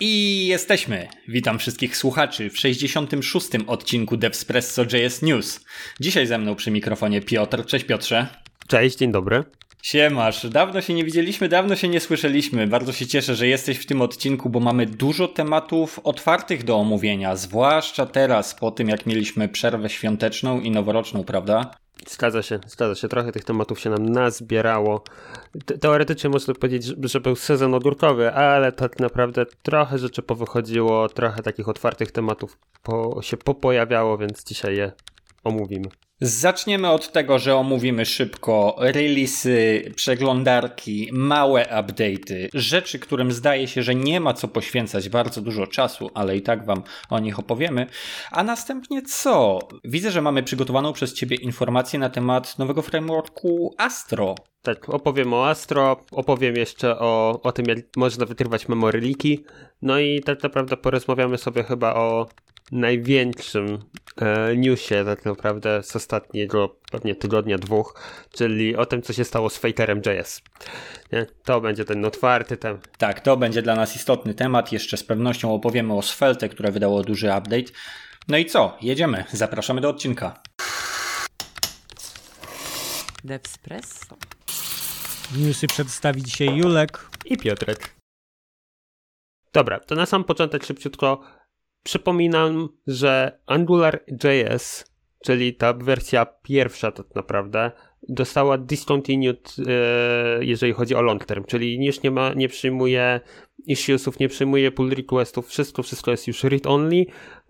I jesteśmy. Witam wszystkich słuchaczy w 66. odcinku Devspresso JS News. Dzisiaj ze mną przy mikrofonie Piotr. Cześć Piotrze. Cześć, dzień dobry. Siemasz, dawno się nie widzieliśmy, dawno się nie słyszeliśmy. Bardzo się cieszę, że jesteś w tym odcinku, bo mamy dużo tematów otwartych do omówienia, zwłaszcza teraz, po tym jak mieliśmy przerwę świąteczną i noworoczną, prawda? Zgadza się, zgadza się. Trochę tych tematów się nam nazbierało. Teoretycznie można powiedzieć, że był sezon ogórkowy, ale tak naprawdę trochę rzeczy powychodziło, trochę takich otwartych tematów po, się popojawiało, więc dzisiaj je omówimy. Zaczniemy od tego, że omówimy szybko releasy, przeglądarki, małe update'y, rzeczy, którym zdaje się, że nie ma co poświęcać bardzo dużo czasu, ale i tak wam o nich opowiemy. A następnie co? Widzę, że mamy przygotowaną przez ciebie informację na temat nowego frameworku Astro. Tak, opowiem o Astro, opowiem jeszcze o, o tym, jak można wytrywać memoryliki, no i tak naprawdę porozmawiamy sobie chyba o największym e, newsie tak naprawdę z ostatniego pewnie tygodnia, dwóch, czyli o tym, co się stało z Fakerem JS. Nie? To będzie ten otwarty temat. Tak, to będzie dla nas istotny temat. Jeszcze z pewnością opowiemy o Svelte, które wydało duży update. No i co? Jedziemy. Zapraszamy do odcinka. Devspresso. Newsy przedstawi dzisiaj Julek i Piotrek. Dobra, to na sam początek szybciutko Przypominam, że AngularJS, czyli ta wersja pierwsza tak naprawdę, dostała discontinued, e, jeżeli chodzi o long term, czyli już nie ma, nie przyjmuje issuesów, nie przyjmuje pull requestów, wszystko, wszystko jest już read only.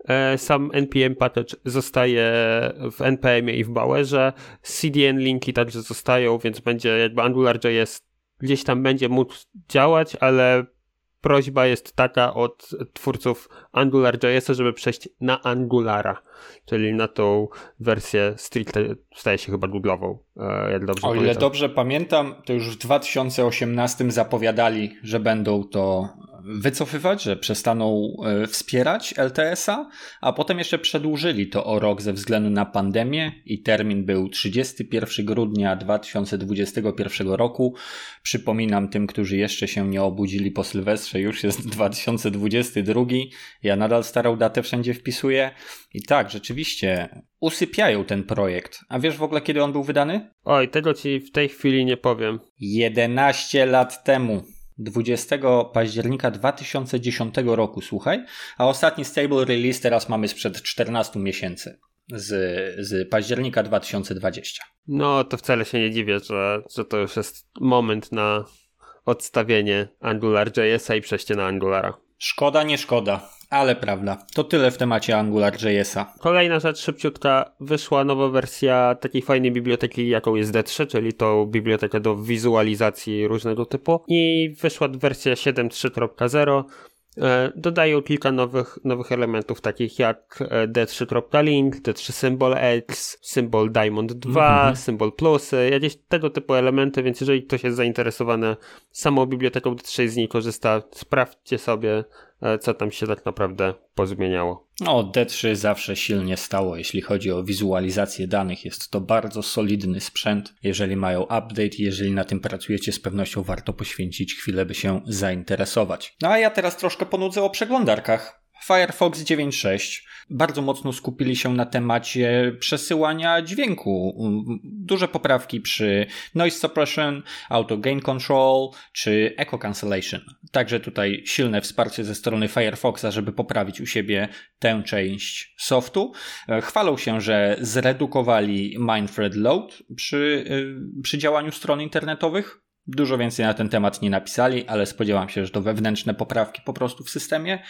E, sam npm package zostaje w npm i w Bowerze, CDN linki także zostają, więc będzie jakby AngularJS gdzieś tam będzie móc działać, ale prośba jest taka od twórców AngularJS, żeby przejść na Angulara, czyli na tą wersję stricte staje się chyba Google'ową, e, jak dobrze O ile pamiętam. dobrze pamiętam, to już w 2018 zapowiadali, że będą to wycofywać, że przestaną e, wspierać LTS-a, a potem jeszcze przedłużyli to o rok ze względu na pandemię i termin był 31 grudnia 2021 roku. Przypominam tym, którzy jeszcze się nie obudzili po Sylwestrze, już jest 2022. Ja nadal starą datę wszędzie wpisuję. I tak, rzeczywiście usypiają ten projekt. A wiesz w ogóle, kiedy on był wydany? Oj, tego ci w tej chwili nie powiem. 11 lat temu. 20 października 2010 roku, słuchaj, a ostatni stable release teraz mamy sprzed 14 miesięcy. Z, z października 2020. No, to wcale się nie dziwię, że, że to już jest moment na odstawienie AngularJS-a i przejście na Angulara. Szkoda, nie szkoda. Ale prawda. To tyle w temacie AngularJS-a. Kolejna rzecz szybciutka. Wyszła nowa wersja takiej fajnej biblioteki, jaką jest D3, czyli to bibliotekę do wizualizacji różnego typu. I wyszła wersja 7.3.0 E, dodają kilka nowych, nowych elementów, takich jak e, D3.link, D3 symbol X, symbol Diamond 2, mm -hmm. symbol plusy, jakieś tego typu elementy, więc jeżeli ktoś jest zainteresowany samą biblioteką D3 z niej korzysta, sprawdźcie sobie, co tam się tak naprawdę pozmieniało. No, D3 zawsze silnie stało, jeśli chodzi o wizualizację danych. Jest to bardzo solidny sprzęt. Jeżeli mają update, jeżeli na tym pracujecie, z pewnością warto poświęcić chwilę, by się zainteresować. No a ja teraz troszkę ponudzę o przeglądarkach. Firefox 9.6 bardzo mocno skupili się na temacie przesyłania dźwięku. Duże poprawki przy noise suppression, auto gain control czy echo cancellation. Także tutaj silne wsparcie ze strony Firefoxa, żeby poprawić u siebie tę część softu. Chwalą się, że zredukowali Mindthread load przy, y, przy działaniu stron internetowych. Dużo więcej na ten temat nie napisali, ale spodziewam się, że to wewnętrzne poprawki po prostu w systemie.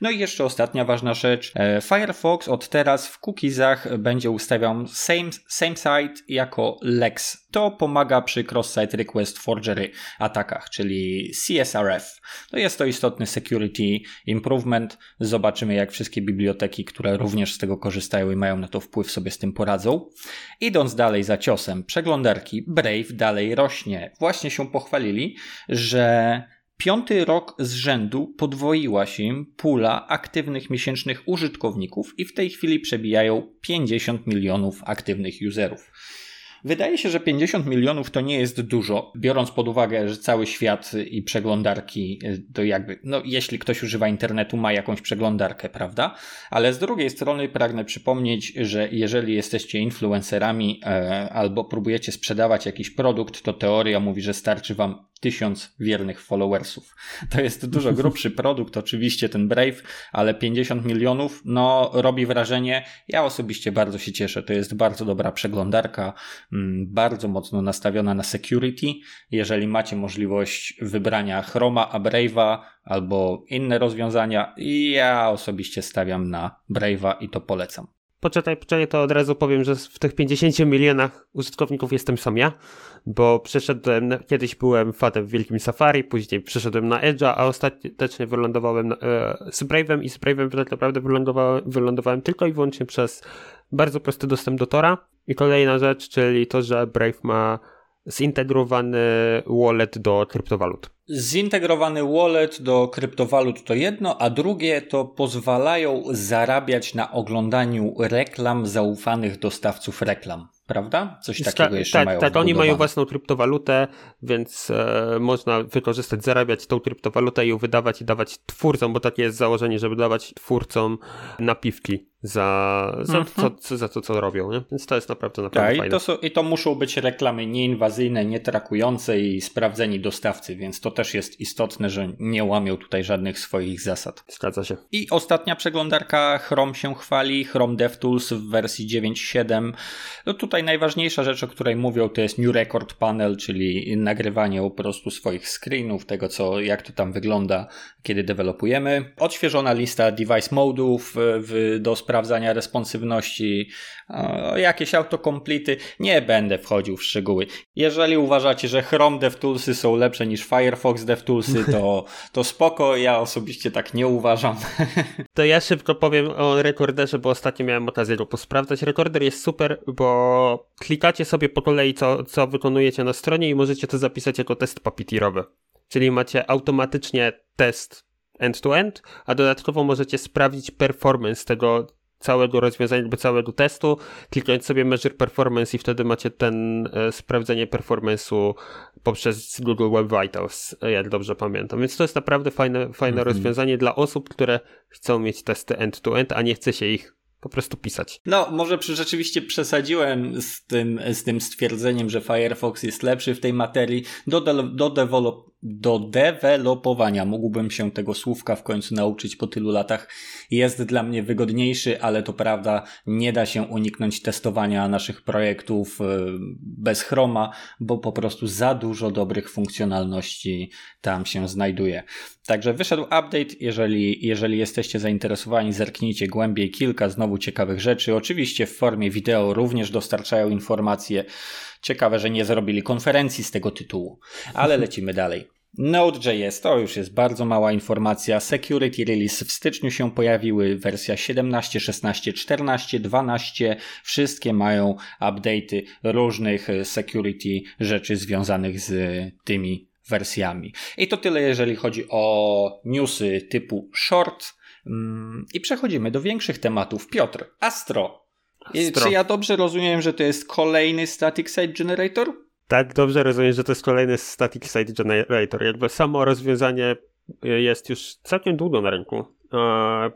No i jeszcze ostatnia ważna rzecz. E, Firefox od teraz w cookiesach będzie ustawiał same, same site jako Lex. To pomaga przy cross-site request forgery atakach, czyli CSRF. No jest to istotny security improvement. Zobaczymy jak wszystkie biblioteki, które również z tego korzystają i mają na to wpływ sobie z tym poradzą. Idąc dalej za ciosem, przeglądarki Brave dalej rośnie. Właśnie się pochwalili, że piąty rok z rzędu podwoiła się pula aktywnych miesięcznych użytkowników i w tej chwili przebijają 50 milionów aktywnych userów. Wydaje się, że 50 milionów to nie jest dużo, biorąc pod uwagę, że cały świat i przeglądarki to jakby, no jeśli ktoś używa internetu, ma jakąś przeglądarkę, prawda? Ale z drugiej strony pragnę przypomnieć, że jeżeli jesteście influencerami e, albo próbujecie sprzedawać jakiś produkt, to teoria mówi, że starczy wam tysiąc wiernych followersów. To jest dużo grubszy produkt, oczywiście ten Brave, ale 50 milionów, no robi wrażenie. Ja osobiście bardzo się cieszę. To jest bardzo dobra przeglądarka, bardzo mocno nastawiona na security. Jeżeli macie możliwość wybrania Chroma, a Brave'a albo inne rozwiązania, ja osobiście stawiam na Brave'a i to polecam. Poczekaj, poczekaj, to od razu powiem, że w tych 50 milionach użytkowników jestem sam ja, bo przeszedłem, kiedyś byłem fatem w Wielkim Safari, później przeszedłem na Edge'a, a ostatecznie wylądowałem na, e, z Brave'em i z Brave'em tak naprawdę wylądowałem, wylądowałem tylko i wyłącznie przez bardzo prosty dostęp do Tora. I kolejna rzecz, czyli to, że Brave ma zintegrowany wallet do kryptowalut. Zintegrowany wallet do kryptowalut to jedno, a drugie to pozwalają zarabiać na oglądaniu reklam zaufanych dostawców reklam. Prawda? Coś takiego Ta, jeszcze tak, mają. Tak, oni mają własną kryptowalutę, więc e, można wykorzystać, zarabiać tą kryptowalutę i ją wydawać i dawać twórcom, bo takie jest założenie, żeby dawać twórcom napiwki za, za, mm -hmm. co, za to, co robią. Nie? Więc to jest naprawdę, naprawdę tak, fajne. I to, są, I to muszą być reklamy nieinwazyjne, nietrakujące i sprawdzeni dostawcy, więc to też jest istotne, że nie łamią tutaj żadnych swoich zasad. Zgadza się. I ostatnia przeglądarka Chrome się chwali, Chrome DevTools w wersji 9.7. No tutaj najważniejsza rzecz, o której mówią, to jest New Record Panel, czyli nagrywanie po prostu swoich screenów, tego co, jak to tam wygląda, kiedy dewelopujemy. Odświeżona lista device modów w, do sprawdzania responsywności, jakieś autokomplety. Nie będę wchodził w szczegóły. Jeżeli uważacie, że Chrome DevToolsy są lepsze niż Firefox DevToolsy, to, to spoko. Ja osobiście tak nie uważam. To ja szybko powiem o rekorderze, bo ostatnio miałem okazję go posprawdzać. Rekorder jest super, bo klikacie sobie po kolei, co, co wykonujecie na stronie i możecie to zapisać jako test papitirowy. Czyli macie automatycznie test end-to-end, a dodatkowo możecie sprawdzić performance tego całego rozwiązania, jakby całego testu, klikając sobie Measure Performance i wtedy macie ten e, sprawdzenie performance'u poprzez Google Web Vitals, jak dobrze pamiętam. Więc to jest naprawdę fajne, fajne mm -hmm. rozwiązanie dla osób, które chcą mieć testy end-to-end, -end, a nie chce się ich po prostu pisać. No, może rzeczywiście przesadziłem z tym, z tym stwierdzeniem, że Firefox jest lepszy w tej materii. Do, de do, develop do dewelopowania. Mógłbym się tego słówka w końcu nauczyć po tylu latach. Jest dla mnie wygodniejszy, ale to prawda, nie da się uniknąć testowania naszych projektów e, bez Chroma, bo po prostu za dużo dobrych funkcjonalności tam się znajduje. Także wyszedł update, jeżeli, jeżeli jesteście zainteresowani, zerknijcie głębiej kilka znowu ciekawych rzeczy. Oczywiście w formie wideo również dostarczają informacje. Ciekawe, że nie zrobili konferencji z tego tytułu, ale lecimy dalej. Node.js to już jest bardzo mała informacja. Security Release w styczniu się pojawiły, wersja 17, 16, 14, 12. Wszystkie mają update'y różnych security rzeczy związanych z tymi wersjami. I to tyle, jeżeli chodzi o newsy typu short. Mm, I przechodzimy do większych tematów. Piotr, Astro. Czy ja dobrze rozumiem, że to jest kolejny Static Site Generator? Tak, dobrze rozumiem, że to jest kolejny Static Site Generator. Jakby samo rozwiązanie jest już całkiem długo na rynku.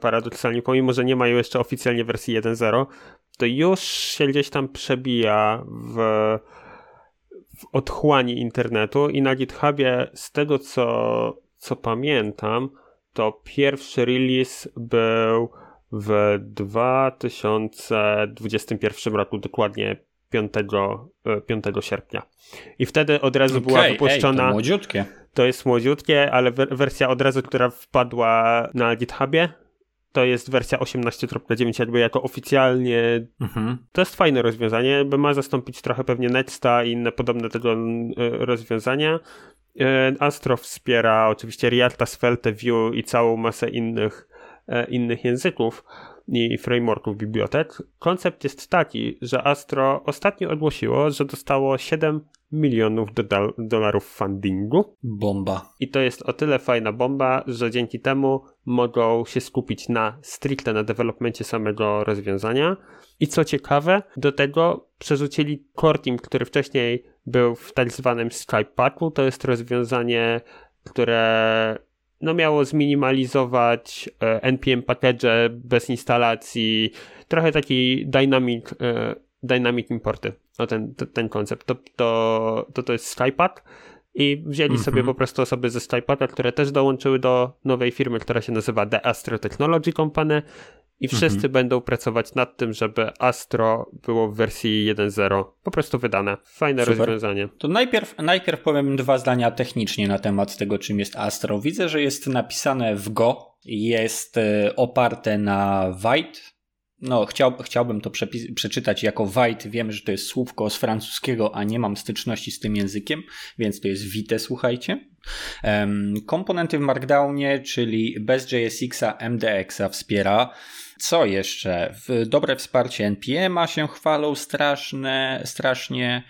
Paradoksalnie, pomimo, że nie mają jeszcze oficjalnie wersji 1.0, to już się gdzieś tam przebija w, w otchłani internetu i na GitHubie z tego co, co pamiętam, to pierwszy release był w 2021 roku, dokładnie 5, 5 e, sierpnia. I wtedy od razu okay, była wypuszczona. Ej, to młodziutkie. To jest młodziutkie, ale wersja od razu, która wpadła na GitHubie, to jest wersja 18.9, jakby jako oficjalnie. Mhm. To jest fajne rozwiązanie, bo ma zastąpić trochę pewnie Nexta i inne podobne tego e, rozwiązania. E, Astro wspiera oczywiście Rialta, Svelte, Vue i całą masę innych, innych języków i frameworków bibliotek. Koncept jest taki, że Astro ostatnio ogłosiło, że dostało 7 milionów dolarów fundingu. Bomba. I to jest o tyle fajna bomba, że dzięki temu mogą się skupić na stricte na developmencie samego rozwiązania. I co ciekawe, do tego przerzucili core team, który wcześniej był w tak zwanym Stripe Packu. To jest rozwiązanie, które no miało zminimalizować e, npm package bez instalacji, trochę taki dynamic, e, dynamic importy, no ten, ten koncept. To, to, to, to jest SkyPack i wzięli mm -hmm. sobie po prostu osoby ze SkyPacka, które też dołączyły do nowej firmy, która się nazywa The Astro Technology Company i wszyscy mhm. będą pracować nad tym, żeby Astro było w wersji 1.0 po prostu wydane. Fajne Super. rozwiązanie. To najpierw, najpierw powiem dwa zdania technicznie na temat tego, czym jest Astro. Widzę, że jest napisane w Go, jest e, oparte na White. No, chciał, chciałbym to przeczytać jako White. Wiemy, że to jest słówko z francuskiego, a nie mam styczności z tym językiem, więc to jest Vite, słuchajcie. Um, komponenty w Markdownie, czyli bez JSX-a, MDX-a wspiera. Co jeszcze? Dobre wsparcie NPM-a się chwalą straszne, strasznie.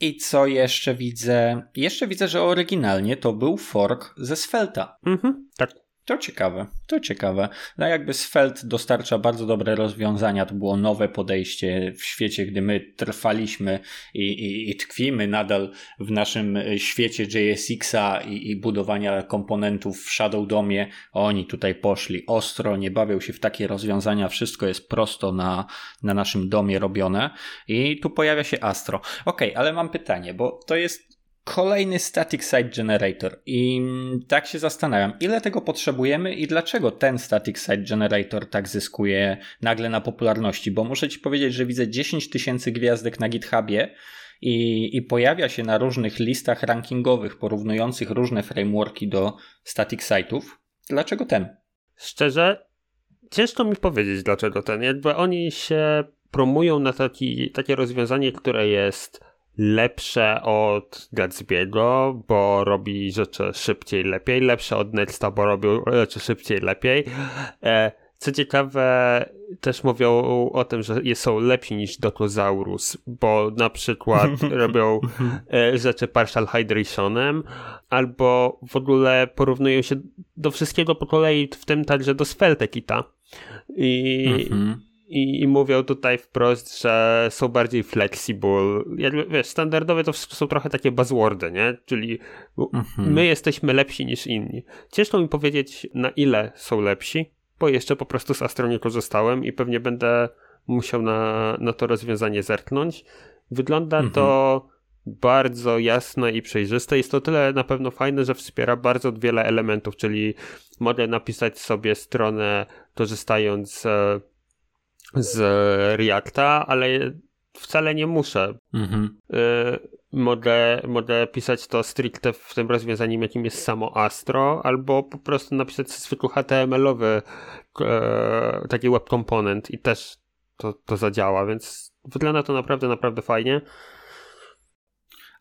I co jeszcze widzę? Jeszcze widzę, że oryginalnie to był fork ze Svelta. Mhm, tak. To ciekawe, to ciekawe. No jakby Svelte dostarcza bardzo dobre rozwiązania, to było nowe podejście w świecie, gdy my trwaliśmy i, i, i tkwimy nadal w naszym świecie JSX-a i, i, budowania komponentów w Shadow Domie. Oni tutaj poszli ostro, nie bawią się w takie rozwiązania, wszystko jest prosto na, na naszym domie robione i tu pojawia się Astro. Ok, ale mam pytanie, bo to jest Kolejny static site generator i tak się zastanawiam, ile tego potrzebujemy i dlaczego ten static site generator tak zyskuje nagle na popularności, bo muszę ci powiedzieć, że widzę 10 tysięcy gwiazdek na GitHubie i, i pojawia się na różnych listach rankingowych porównujących różne frameworki do static site'ów. Dlaczego ten? Szczerze, ciężko mi powiedzieć dlaczego ten. Jakby oni się promują na taki, takie rozwiązanie, które jest lepsze od Gatsby'ego, bo robi rzeczy szybciej, lepiej, lepsze od Nexta, bo robi rzeczy szybciej, lepiej. E, co ciekawe, też mówią o tym, że są lepsi niż Dotosaurus, bo na przykład robią e, rzeczy partial hydrationem, albo w ogóle porównują się do wszystkiego po kolei, w tym także do Sveltekita. I, mhm i, i mówią tutaj wprost, że są bardziej flexible. Jakby, wiesz, standardowe to są trochę takie buzzwordy, nie? Czyli mhm. my jesteśmy lepsi niż inni. Ciężko mi powiedzieć, na ile są lepsi, bo jeszcze po prostu z Astro nie korzystałem i pewnie będę musiał na, na to rozwiązanie zerknąć. Wygląda mhm. to bardzo jasne i przejrzyste. Jest to tyle na pewno fajne, że wspiera bardzo wiele elementów, czyli mogę napisać sobie stronę korzystając e, z Reacta, ale wcale nie muszę. Mhm. Y mogę, mogę pisać to stricte w tym rozwiązaniu, jakim jest samo Astro, albo po prostu napisać zwykły HTML-owy e, taki web component i też to, to zadziała, więc wygląda to naprawdę, naprawdę fajnie.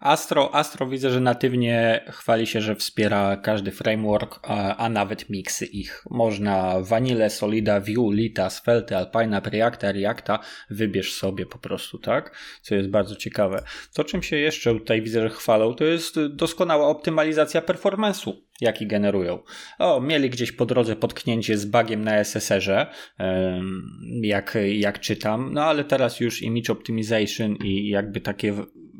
Astro, Astro widzę, że natywnie chwali się, że wspiera każdy framework, a, a nawet miksy ich. Można Vanille, Solida, Vue, Lita, Svelte, Alpine, Reacta, Reacta, wybierz sobie po prostu, tak? Co jest bardzo ciekawe. To, czym się jeszcze tutaj widzę, że chwalą, to jest doskonała optymalizacja performance'u jaki generują. O, mieli gdzieś po drodze potknięcie z bugiem na SSR-ze, jak, jak czytam, no ale teraz już image optimization i jakby takie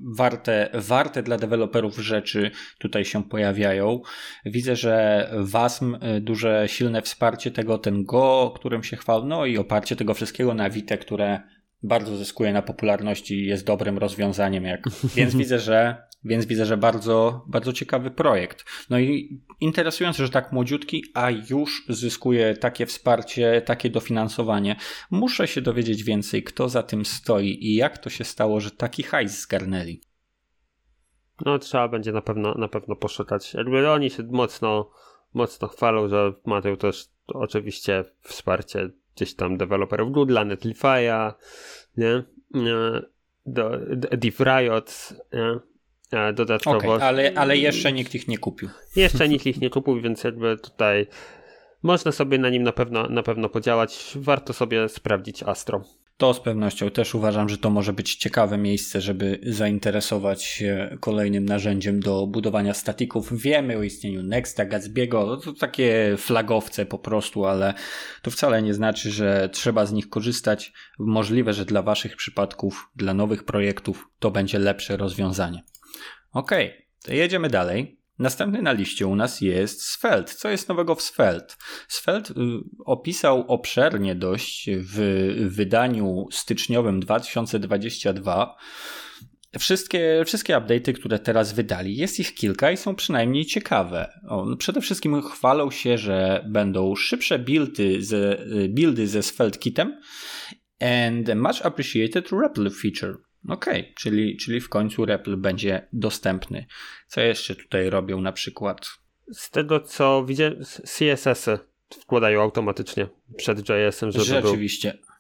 warte, warte dla deweloperów rzeczy tutaj się pojawiają. Widzę, że WASM y, duże, silne wsparcie tego, ten Go, którym się chwal, no i oparcie tego wszystkiego na Vite, które bardzo zyskuje na popularności, jest dobrym rozwiązaniem, jak, więc widzę, że więc widzę, że bardzo, bardzo ciekawy projekt. No i interesujące, że tak młodziutki, a już zyskuje takie wsparcie, takie dofinansowanie. Muszę się dowiedzieć więcej, kto za tym stoi i jak to się stało, że taki hajs zgarnęli. No trzeba będzie na pewno, na pewno poszukać. Jakby oni się mocno, mocno chwalą, że mają też oczywiście wsparcie gdzieś tam deweloperów Google'a, Netlify'a, nie? Do, do, Deep Riot, nie? dodatkowo. Okay, ale, ale jeszcze nikt ich nie kupił. Jeszcze nikt ich nie kupił, więc jakby tutaj można sobie na nim na pewno, na pewno podziałać. Warto sobie sprawdzić Astro. To z pewnością też uważam, że to może być ciekawe miejsce, żeby zainteresować się kolejnym narzędziem do budowania statików. Wiemy o istnieniu Nexta, Gatsby'ego, to takie flagowce po prostu, ale to wcale nie znaczy, że trzeba z nich korzystać. Możliwe, że dla Waszych przypadków, dla nowych projektów to będzie lepsze rozwiązanie. Ok, to jedziemy dalej. Następny na liście u nas jest Svelte. Co jest nowego w Svelte? Svelte y, opisał obszernie dość w wydaniu styczniowym 2022 wszystkie, wszystkie update'y, które teraz wydali. Jest ich kilka i są przynajmniej ciekawe. O, przede wszystkim chwalą się, że będą szybsze buildy ze, buildy ze Svelte Kitem and much appreciated REPL feature. Okej, okay, czyli, czyli w końcu REPL będzie dostępny. Co jeszcze tutaj robią na przykład? Z tego co widzę, CSS-y wkładają automatycznie przed JS-em, żeby Rzeczywiście. Był...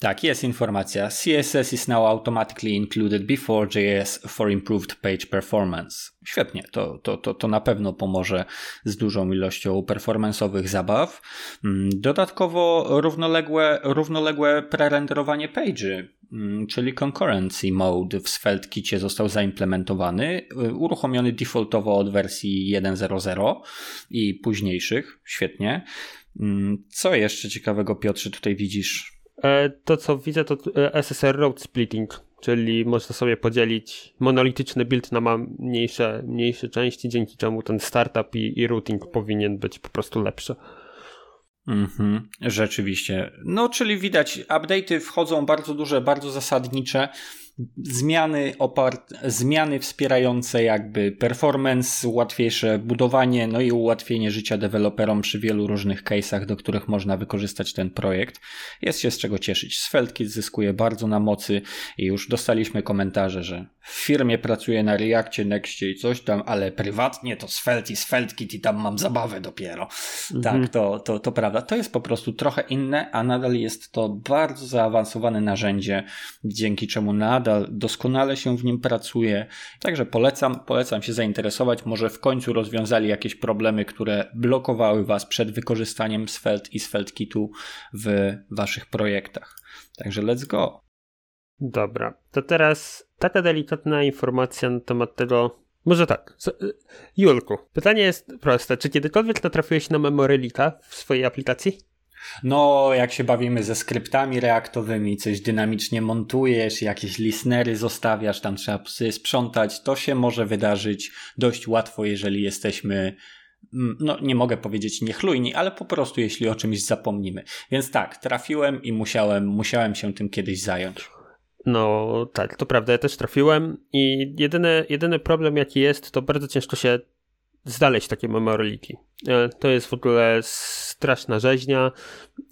Tak, jest informacja. CSS is now automatically included before JS for improved page performance. Świetnie, to, to, to, to na pewno pomoże z dużą ilością performance'owych zabaw. Mm, dodatkowo równoległe, równoległe prerenderowanie page'y Mm, czyli concurrency mode w SvelteKicie został zaimplementowany, y, uruchomiony defaultowo od wersji 1.0.0 i późniejszych. Świetnie. Mm, co jeszcze ciekawego, Piotrze, tutaj widzisz? E, to, co widzę, to e, SSR Road Splitting, czyli można sobie podzielić monolityczny build na mniejsze, mniejsze części, dzięki czemu ten startup i, i routing powinien być po prostu lepszy. Mhm, rzeczywiście. No, czyli widać, update'y wchodzą bardzo duże, bardzo zasadnicze zmiany, opart, zmiany wspierające jakby performance, łatwiejsze budowanie, no i ułatwienie życia deweloperom przy wielu różnych case'ach, do których można wykorzystać ten projekt. Jest się z czego cieszyć. SvelteKit zyskuje bardzo na mocy i już dostaliśmy komentarze, że w firmie pracuję na Reactie, Nextie i coś tam, ale prywatnie to Svelte i SvelteKit i tam mam zabawę dopiero. Mhm. Tak, to, to, to prawda. To jest po prostu trochę inne, a nadal jest to bardzo zaawansowane narzędzie, dzięki czemu nadal nadal doskonale się w nim pracuje. Także polecam, polecam się zainteresować. Może w końcu rozwiązali jakieś problemy, które blokowały Was przed wykorzystaniem Svelte i SvelteKitu w Waszych projektach. Także let's go. Dobra, to teraz taka delikatna informacja na temat tego, może tak. Julku, pytanie jest proste. Czy kiedykolwiek natrafiłeś na memorylika w swojej aplikacji? No, jak się bawimy ze skryptami reaktowymi, coś dynamicznie montujesz, jakieś listenery zostawiasz, tam trzeba psy sprzątać, to się może wydarzyć dość łatwo, jeżeli jesteśmy mm, no nie mogę powiedzieć niechlujni, ale po prostu jeśli o czymś zapomnimy. Więc tak, trafiłem i musiałem, musiałem się tym kiedyś zająć. No tak, to prawda, ja też trafiłem i jedyny, jedyny problem jaki jest, to bardzo ciężko się znaleźć takie memoryliki. E, to jest w ogóle straszna rzeźnia.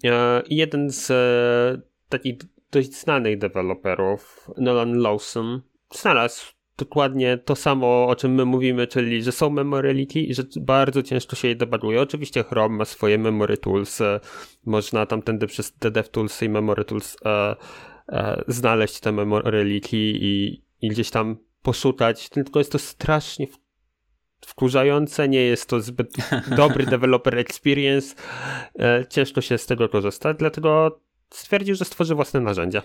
E, jeden z e, takich dość znanych deweloperów, Nolan Lawson, znalazł dokładnie to samo, o czym my mówimy, czyli że są memoryliki i że bardzo ciężko się je debuguje. Oczywiście Chrome ma swoje memory tools, można tamtędy przez te DevTools i memory tools e, e, znaleźć te memoryliki i, i gdzieś tam poszukać, tylko jest to strasznie wkurzające, nie jest to zbyt dobry developer experience, e, ciężko się z tego korzystać, dlatego stwierdził, że stworzy własne narzędzie.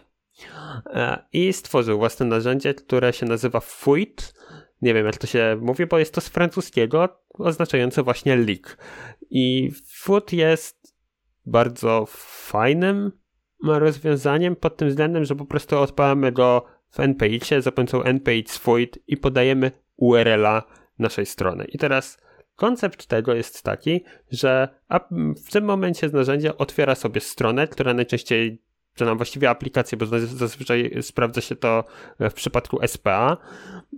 E, I stworzył własne narzędzie, które się nazywa Fuit. Nie wiem, jak to się mówi, bo jest to z francuskiego, oznaczające właśnie leak. I Fuit jest bardzo fajnym rozwiązaniem pod tym względem, że po prostu odpalamy go w npage za pomocą npage Fuit i podajemy URL-a naszej strony. I teraz koncept tego jest taki, że w tym momencie narzędzie otwiera sobie stronę, która najczęściej czy nam właściwie aplikację, bo zazwyczaj sprawdza się to w przypadku SPA.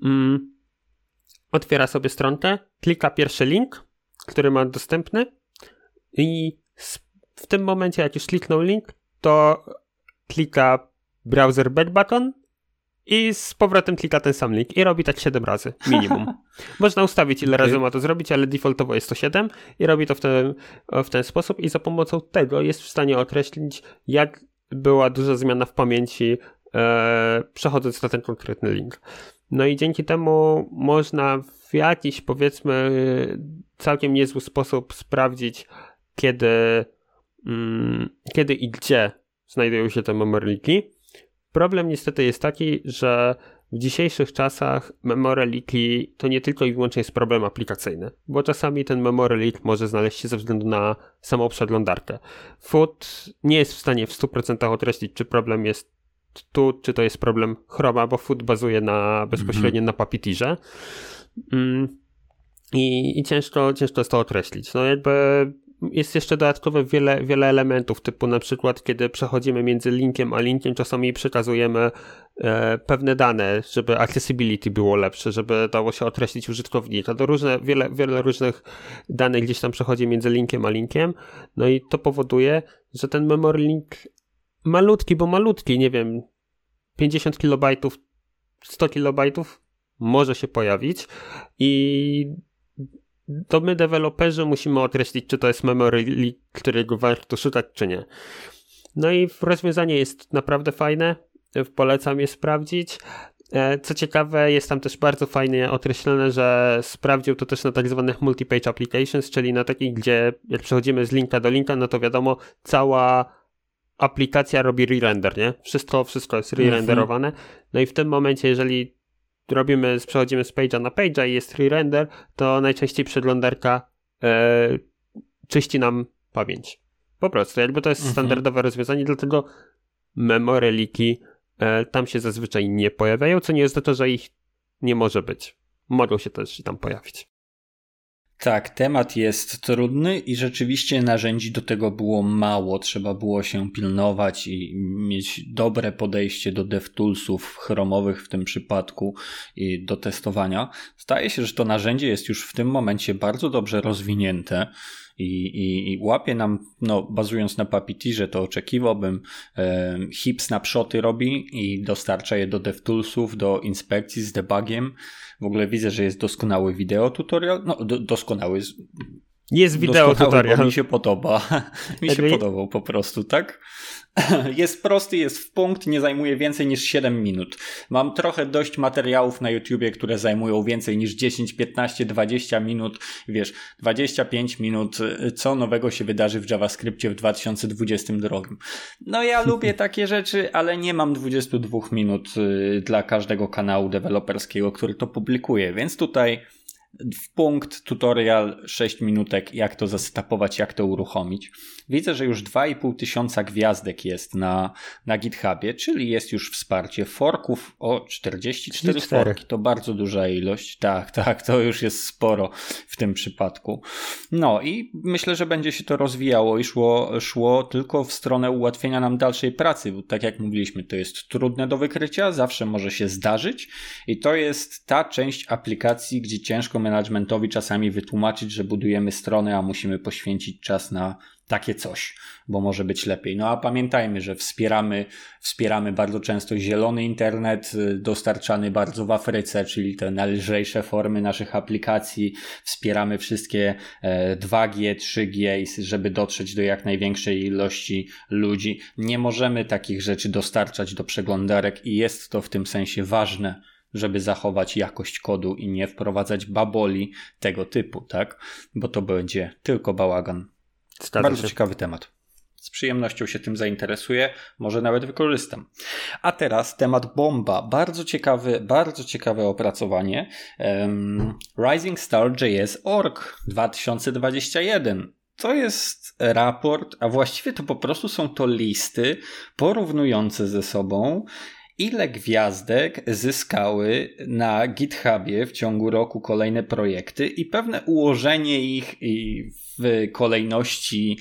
Mm, otwiera sobie stronkę, klika pierwszy link, który ma dostępny i w tym momencie, jak już kliknął link, to klika browser back button i z powrotem klika ten sam link i robi tak 7 razy minimum. Można ustawić ile razy ma to zrobić, ale defaultowo jest to 7 i robi to w ten, w ten sposób i za pomocą tego jest w stanie określić jak była duża zmiana w pamięci e, przechodząc na ten konkretny link. No i dzięki temu można w jakiś powiedzmy całkiem niezły sposób sprawdzić kiedy, mm, kiedy i gdzie znajdują się te memoryliki Problem niestety jest taki, że w dzisiejszych czasach memory leaky to nie tylko i wyłącznie jest problem aplikacyjny, bo czasami ten memory leak może znaleźć się ze względu na samą przeglądarkę. Food nie jest w stanie w 100% określić, czy problem jest tu, czy to jest problem Chroma, bo Food bazuje na, bezpośrednio na Puppeteerze. Mm. I, I ciężko, ciężko jest to określić. No jakby jest jeszcze dodatkowe wiele, wiele elementów, typu na przykład, kiedy przechodzimy między linkiem a linkiem, czasami przekazujemy e, pewne dane, żeby accessibility było lepsze, żeby dało się określić użytkownika. To różne, wiele, wiele różnych danych gdzieś tam przechodzi między linkiem a linkiem, no i to powoduje, że ten memory link malutki, bo malutki, nie wiem, 50 kilobajtów, 100 kilobajtów może się pojawić i to my, deweloperzy, musimy określić, czy to jest memory leak, którego warto szukać, czy nie. No i rozwiązanie jest naprawdę fajne, polecam je sprawdzić. E, co ciekawe, jest tam też bardzo fajnie określone, że sprawdził to też na tak zwanych multi-page applications, czyli na takich, gdzie jak przechodzimy z linka do linka, no to wiadomo, cała aplikacja robi re-render, nie? Wszystko, wszystko jest mhm. re-renderowane. No i w tym momencie, jeżeli robimy, przechodzimy z page'a na page'a i jest re-render, to najczęściej przeglądarka e, czyści nam pamięć. Po prostu, jakby to jest mhm. standardowe rozwiązanie, dlatego memory leaky e, tam się zazwyczaj nie pojawiają, co nie jest to, że ich nie może być. Mogą się też tam pojawić. Tak, temat jest trudny i rzeczywiście narzędzi do tego było mało. Trzeba było się pilnować i mieć dobre podejście do DevToolsów chromowych w tym przypadku i do testowania. Zdaje się, że to narzędzie jest już w tym momencie bardzo dobrze rozwinięte i, i, i łapie nam, no bazując na Puppeteerze, to oczekiwałbym, e, hip snapshoty robi i dostarcza je do DevToolsów, do inspekcji z debugiem. W ogóle widzę, że jest doskonały wideo tutorial, no do, doskonały, jest wideo tutorial. Mi się podoba. mi się podobał po prostu, tak? Jest prosty, jest w punkt, nie zajmuje więcej niż 7 minut. Mam trochę dość materiałów na YouTubie, które zajmują więcej niż 10, 15, 20 minut. Wiesz, 25 minut, co nowego się wydarzy w JavaScriptie w 2022. No ja lubię takie rzeczy, ale nie mam 22 minut y, dla każdego kanału deweloperskiego, który to publikuje, więc tutaj w punkt tutorial 6 minutek, jak to zestapować, jak to uruchomić. Widzę, że już 2,5 tysiąca gwiazdek jest na, na GitHubie, czyli jest już wsparcie forków o 44 forki. To bardzo duża ilość. Tak, tak, to już jest sporo w tym przypadku. No i myślę, że będzie się to rozwijało i szło, szło tylko w stronę ułatwienia nam dalszej pracy, bo tak jak mówiliśmy, to jest trudne do wykrycia, zawsze może się zdarzyć i to jest ta część aplikacji, gdzie ciężko managementowi czasami wytłumaczyć, że budujemy stronę, a musimy poświęcić czas na takie coś, bo może być lepiej. No a pamiętajmy, że wspieramy, wspieramy bardzo często zielony internet, y, dostarczany bardzo w Afryce, czyli te najlżejsze formy naszych aplikacji. Wspieramy wszystkie 2G, e, 3G, żeby dotrzeć do jak największej ilości ludzi. Nie możemy takich rzeczy dostarczać do przeglądarek i jest to w tym sensie ważne żeby zachować jakość kodu i nie wprowadzać baboli tego typu, tak? Bo to będzie tylko bałagan. Zgadza Bardzo się. ciekawy temat. Z przyjemnością się tym zainteresuję, może nawet wykorzystam. A teraz temat bomba. Bardzo ciekawy, bardzo ciekawe opracowanie. Um, Rising Star JS Org 2021. To jest raport, a właściwie to po prostu są to listy porównujące ze sobą ile gwiazdek zyskały na GitHubie w ciągu roku kolejne projekty i pewne ułożenie ich w kolejności,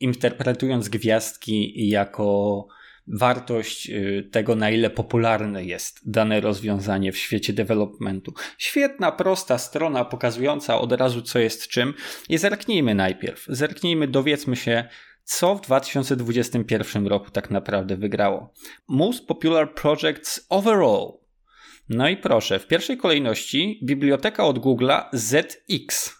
interpretując gwiazdki jako wartość y, tego, na ile popularne jest dane rozwiązanie w świecie developmentu. Świetna, prosta strona pokazująca od razu, co jest czym. I zerknijmy najpierw. Zerknijmy, dowiedzmy się, co w 2021 roku tak naprawdę wygrało. Most Popular Projects Overall. No i proszę, w pierwszej kolejności biblioteka od Google'a ZX.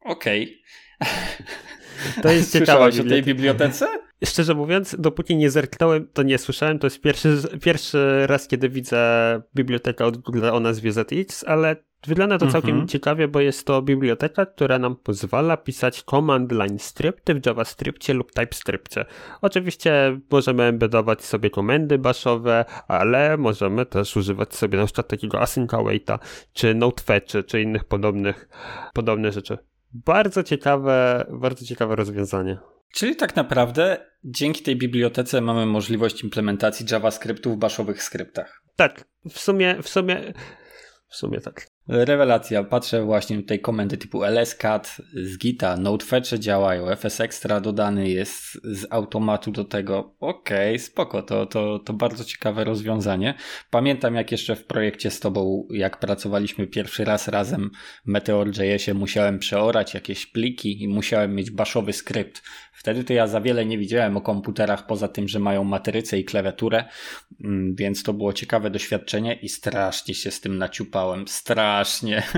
Okej. Okay. To jest ciekawe. o tej bibliotece? Szczerze mówiąc, dopóki nie zerknąłem, to nie słyszałem. To jest pierwszy, pierwszy raz, kiedy widzę bibliotekę od Google o nazwie ZX, ale Wygląda to całkiem Mhm. ciekawie, bo jest to biblioteka, która nam pozwala pisać command line skrypty w JavaScriptie lub TypeScriptie. Oczywiście możemy embedować sobie komendy baszowe, ale możemy też używać sobie na przykład takiego async awaita, czy notefetchy, czy innych podobnych, podobnych rzeczy. Bardzo ciekawe, bardzo ciekawe rozwiązanie. Czyli tak naprawdę dzięki tej bibliotece mamy możliwość implementacji JavaScriptu w baszowych skryptach. Tak, w sumie, w sumie, w sumie tak. Rewelacja, patrzę właśnie tutaj komendy typu lscat z gita, notefetche działają, fs extra dodany jest z automatu do tego. Okej, spoko, to, to, to bardzo ciekawe rozwiązanie. Pamiętam jak jeszcze w projekcie z tobą, jak pracowaliśmy pierwszy raz razem w Meteor.jsie, musiałem przeorać jakieś pliki i musiałem mieć baszowy skrypt. Wtedy to ja za wiele nie widziałem o komputerach, poza tym, że mają matrycę i klawiaturę, Mm, więc to było ciekawe doświadczenie i strasznie się z tym naciupałem. Strasznie.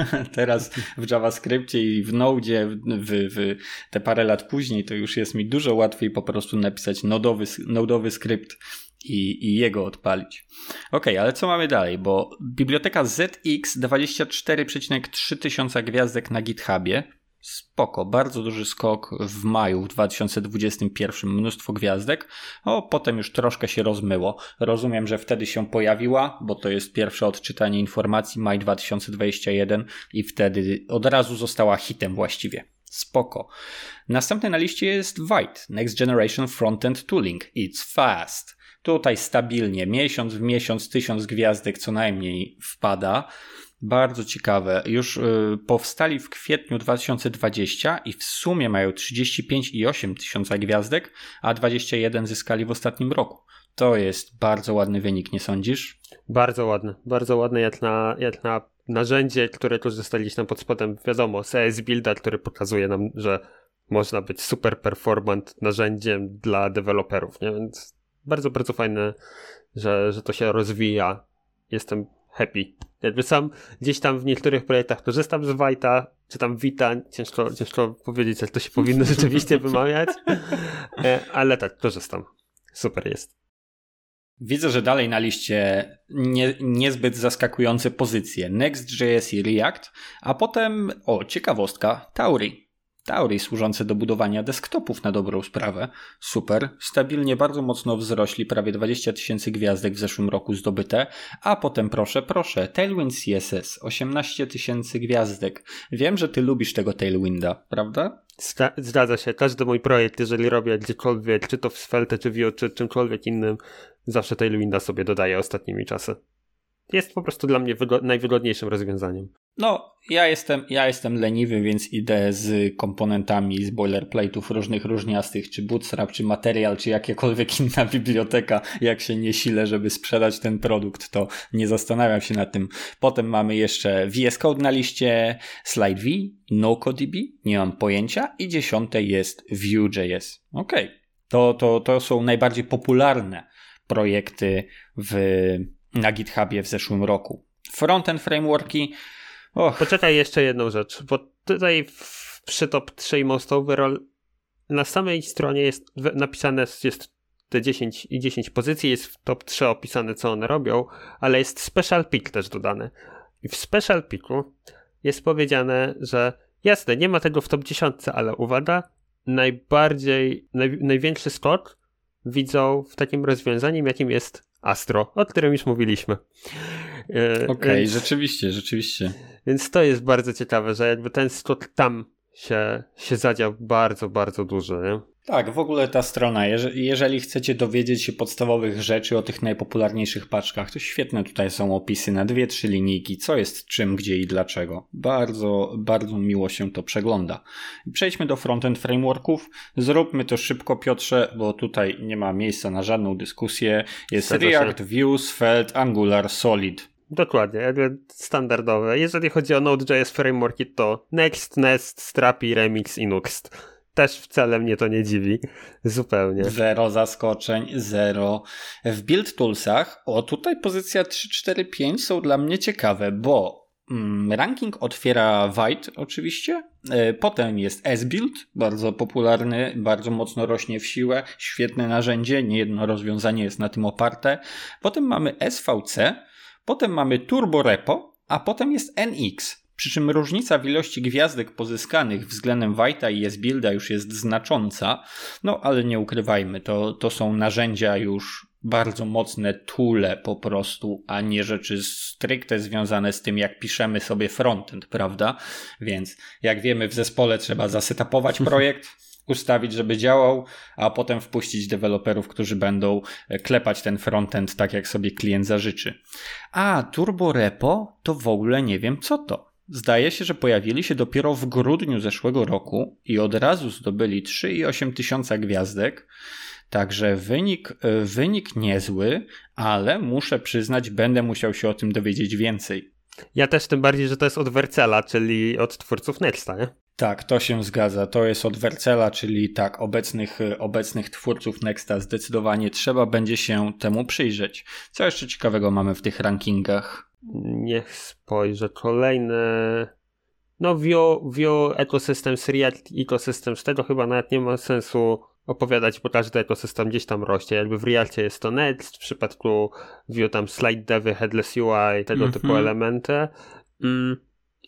Teraz w JavaScriptie i w Node, w, w te parę lat później, to już jest mi dużo łatwiej po prostu napisać nodowy, nodowy skrypt i, i jego odpalić. Ok, ale co mamy dalej? Bo biblioteka ZX 24,3 tysiąca gwiazdek na GitHubie. Spoko, bardzo duży skok w maju w 2021, mnóstwo gwiazdek. O, potem już troszkę się rozmyło. Rozumiem, że wtedy się pojawiła, bo to jest pierwsze odczytanie informacji, maj 2021 i wtedy od razu została hitem właściwie. Spoko. Następny na liście jest White, Next Generation Frontend Tooling. It's fast. Tutaj stabilnie, miesiąc w miesiąc, tysiąc gwiazdek co najmniej wpada. Bardzo ciekawe. Już y, powstali w kwietniu 2020 i w sumie mają 35,8 tysiąca gwiazdek, a 21 zyskali w ostatnim roku. To jest bardzo ładny wynik, nie sądzisz? Bardzo ładne, bardzo ładne jak na, jak na narzędzie, które korzystali tam pod spodem, wiadomo, CS Builder, który pokazuje nam, że można być super performant narzędziem dla deweloperów, nie? Więc bardzo, bardzo fajne, że, że to się rozwija. Jestem happy. Jakby sam gdzieś tam w niektórych projektach korzystam z Vita, czy tam Vita, ciężko, ciężko powiedzieć, jak to się powinno rzeczywiście wymawiać, E, ale tak, korzystam. Super jest. Widzę, że dalej na liście nie, niezbyt zaskakujące pozycje Next.js i React, a potem, o ciekawostka, Tauri. Tauri służące do budowania desktopów na dobrą sprawę. Super. Stabilnie bardzo mocno wzrośli, prawie 20 tysięcy gwiazdek w zeszłym roku zdobyte, a potem proszę, proszę, Tailwind CSS, 18 tysięcy gwiazdek. Wiem, że ty lubisz tego Tailwinda, prawda? Zgadza się. Każdy mój projekt, jeżeli robię gdziekolwiek, czy to w Svelte, czy Vue, czy czymkolwiek innym, zawsze Tailwinda sobie dodaję ostatnimi czasy. Jest po prostu dla mnie wygo- najwygodniejszym rozwiązaniem. No, ja jestem, ja jestem leniwy, więc idę z komponentami z boilerplate'ów różnych, różniastych, czy Bootstrap, czy Material, czy jakiekolwiek inna biblioteka, jak się nie silę, żeby sprzedać ten produkt, to nie zastanawiam się nad tym. Potem mamy jeszcze VS Code na liście, Slide V, NoCoDB, nie mam pojęcia i dziesiąte jest Vue.js. Okej, okay. to, to, to są najbardziej popularne projekty w, na GitHubie w zeszłym roku. Frontend frameworki, Och. Poczekaj jeszcze jedną rzecz, bo tutaj przy top 3 Most Overall na samej stronie jest napisane jest te 10 i 10 pozycji, jest w top 3 opisane co one robią, ale jest special pick też dodany. I w special picku jest powiedziane, że jasne, nie ma tego w top 10, ale uwaga, najbardziej, naj, największy skok widzą w takim rozwiązaniu, jakim jest Astro, o którym już mówiliśmy. Okej, okay, więc, rzeczywiście, rzeczywiście. Więc to jest bardzo ciekawe, że jakby ten skok tam się, się zadział bardzo, bardzo duży, nie? Tak, w ogóle ta strona, jeżeli, chcecie dowiedzieć się podstawowych rzeczy o tych najpopularniejszych paczkach, to świetne tutaj są opisy na dwie, trzy linijki, co jest czym, gdzie i dlaczego. Bardzo, bardzo miło się to przegląda. Przejdźmy do frontend frameworków. Zróbmy to szybko, Piotrze, bo tutaj nie ma miejsca na żadną dyskusję. Jest Zgadza React, się. Vue, Svelte, Angular, Solid. Dokładnie, jakby standardowe. Jeżeli chodzi o Node.js frameworki, to Next, Nest, Strapi, Remix i Nuxt. Też wcale mnie to nie dziwi. Zupełnie. Zero zaskoczeń, zero. W build toolsach, o tutaj pozycja 3, 4, 5 są dla mnie ciekawe, bo mm, ranking otwiera White oczywiście, e, potem jest S-Build, bardzo popularny, bardzo mocno rośnie w siłę, świetne narzędzie, niejedno rozwiązanie jest na tym oparte. Potem mamy SVC, potem mamy Turbo Repo, a potem jest NX. Przy czym różnica w ilości gwiazdek pozyskanych względem White'a i S-Builda już jest znacząca, no ale nie ukrywajmy, to, to są narzędzia już bardzo mocne tule po prostu, a nie rzeczy stricte związane z tym, jak piszemy sobie frontend, prawda? Więc jak wiemy, w zespole trzeba zasetapować projekt, ustawić, żeby działał, a potem wpuścić deweloperów, którzy będą klepać ten frontend tak, jak sobie klient zażyczy. A Turbo Repo to w ogóle nie wiem co to. Zdaje się, że pojawili się dopiero w grudniu zeszłego roku i od razu zdobyli 3,8 tysiąca gwiazdek. Także wynik, e, wynik niezły, ale muszę przyznać, będę musiał się o tym dowiedzieć więcej. Ja też tym bardziej, że to jest od Wercela, czyli od twórców Nexta, nie? Tak, to się zgadza. To jest od Wercela, czyli tak, obecnych, e, obecnych twórców Nexta zdecydowanie trzeba będzie się temu przyjrzeć. Co jeszcze ciekawego mamy w tych rankingach? Niech spojrzę. Kolejne. No, Vue, Vue Ecosystems, React Ecosystems, tego chyba nawet nie ma sensu opowiadać, bo każdy ekosystem gdzieś tam rośnie. Jakby w Reactie jest to Next, w przypadku Vue tam slide devy, headless UI, tego mm -hmm. typu elementy. Mm,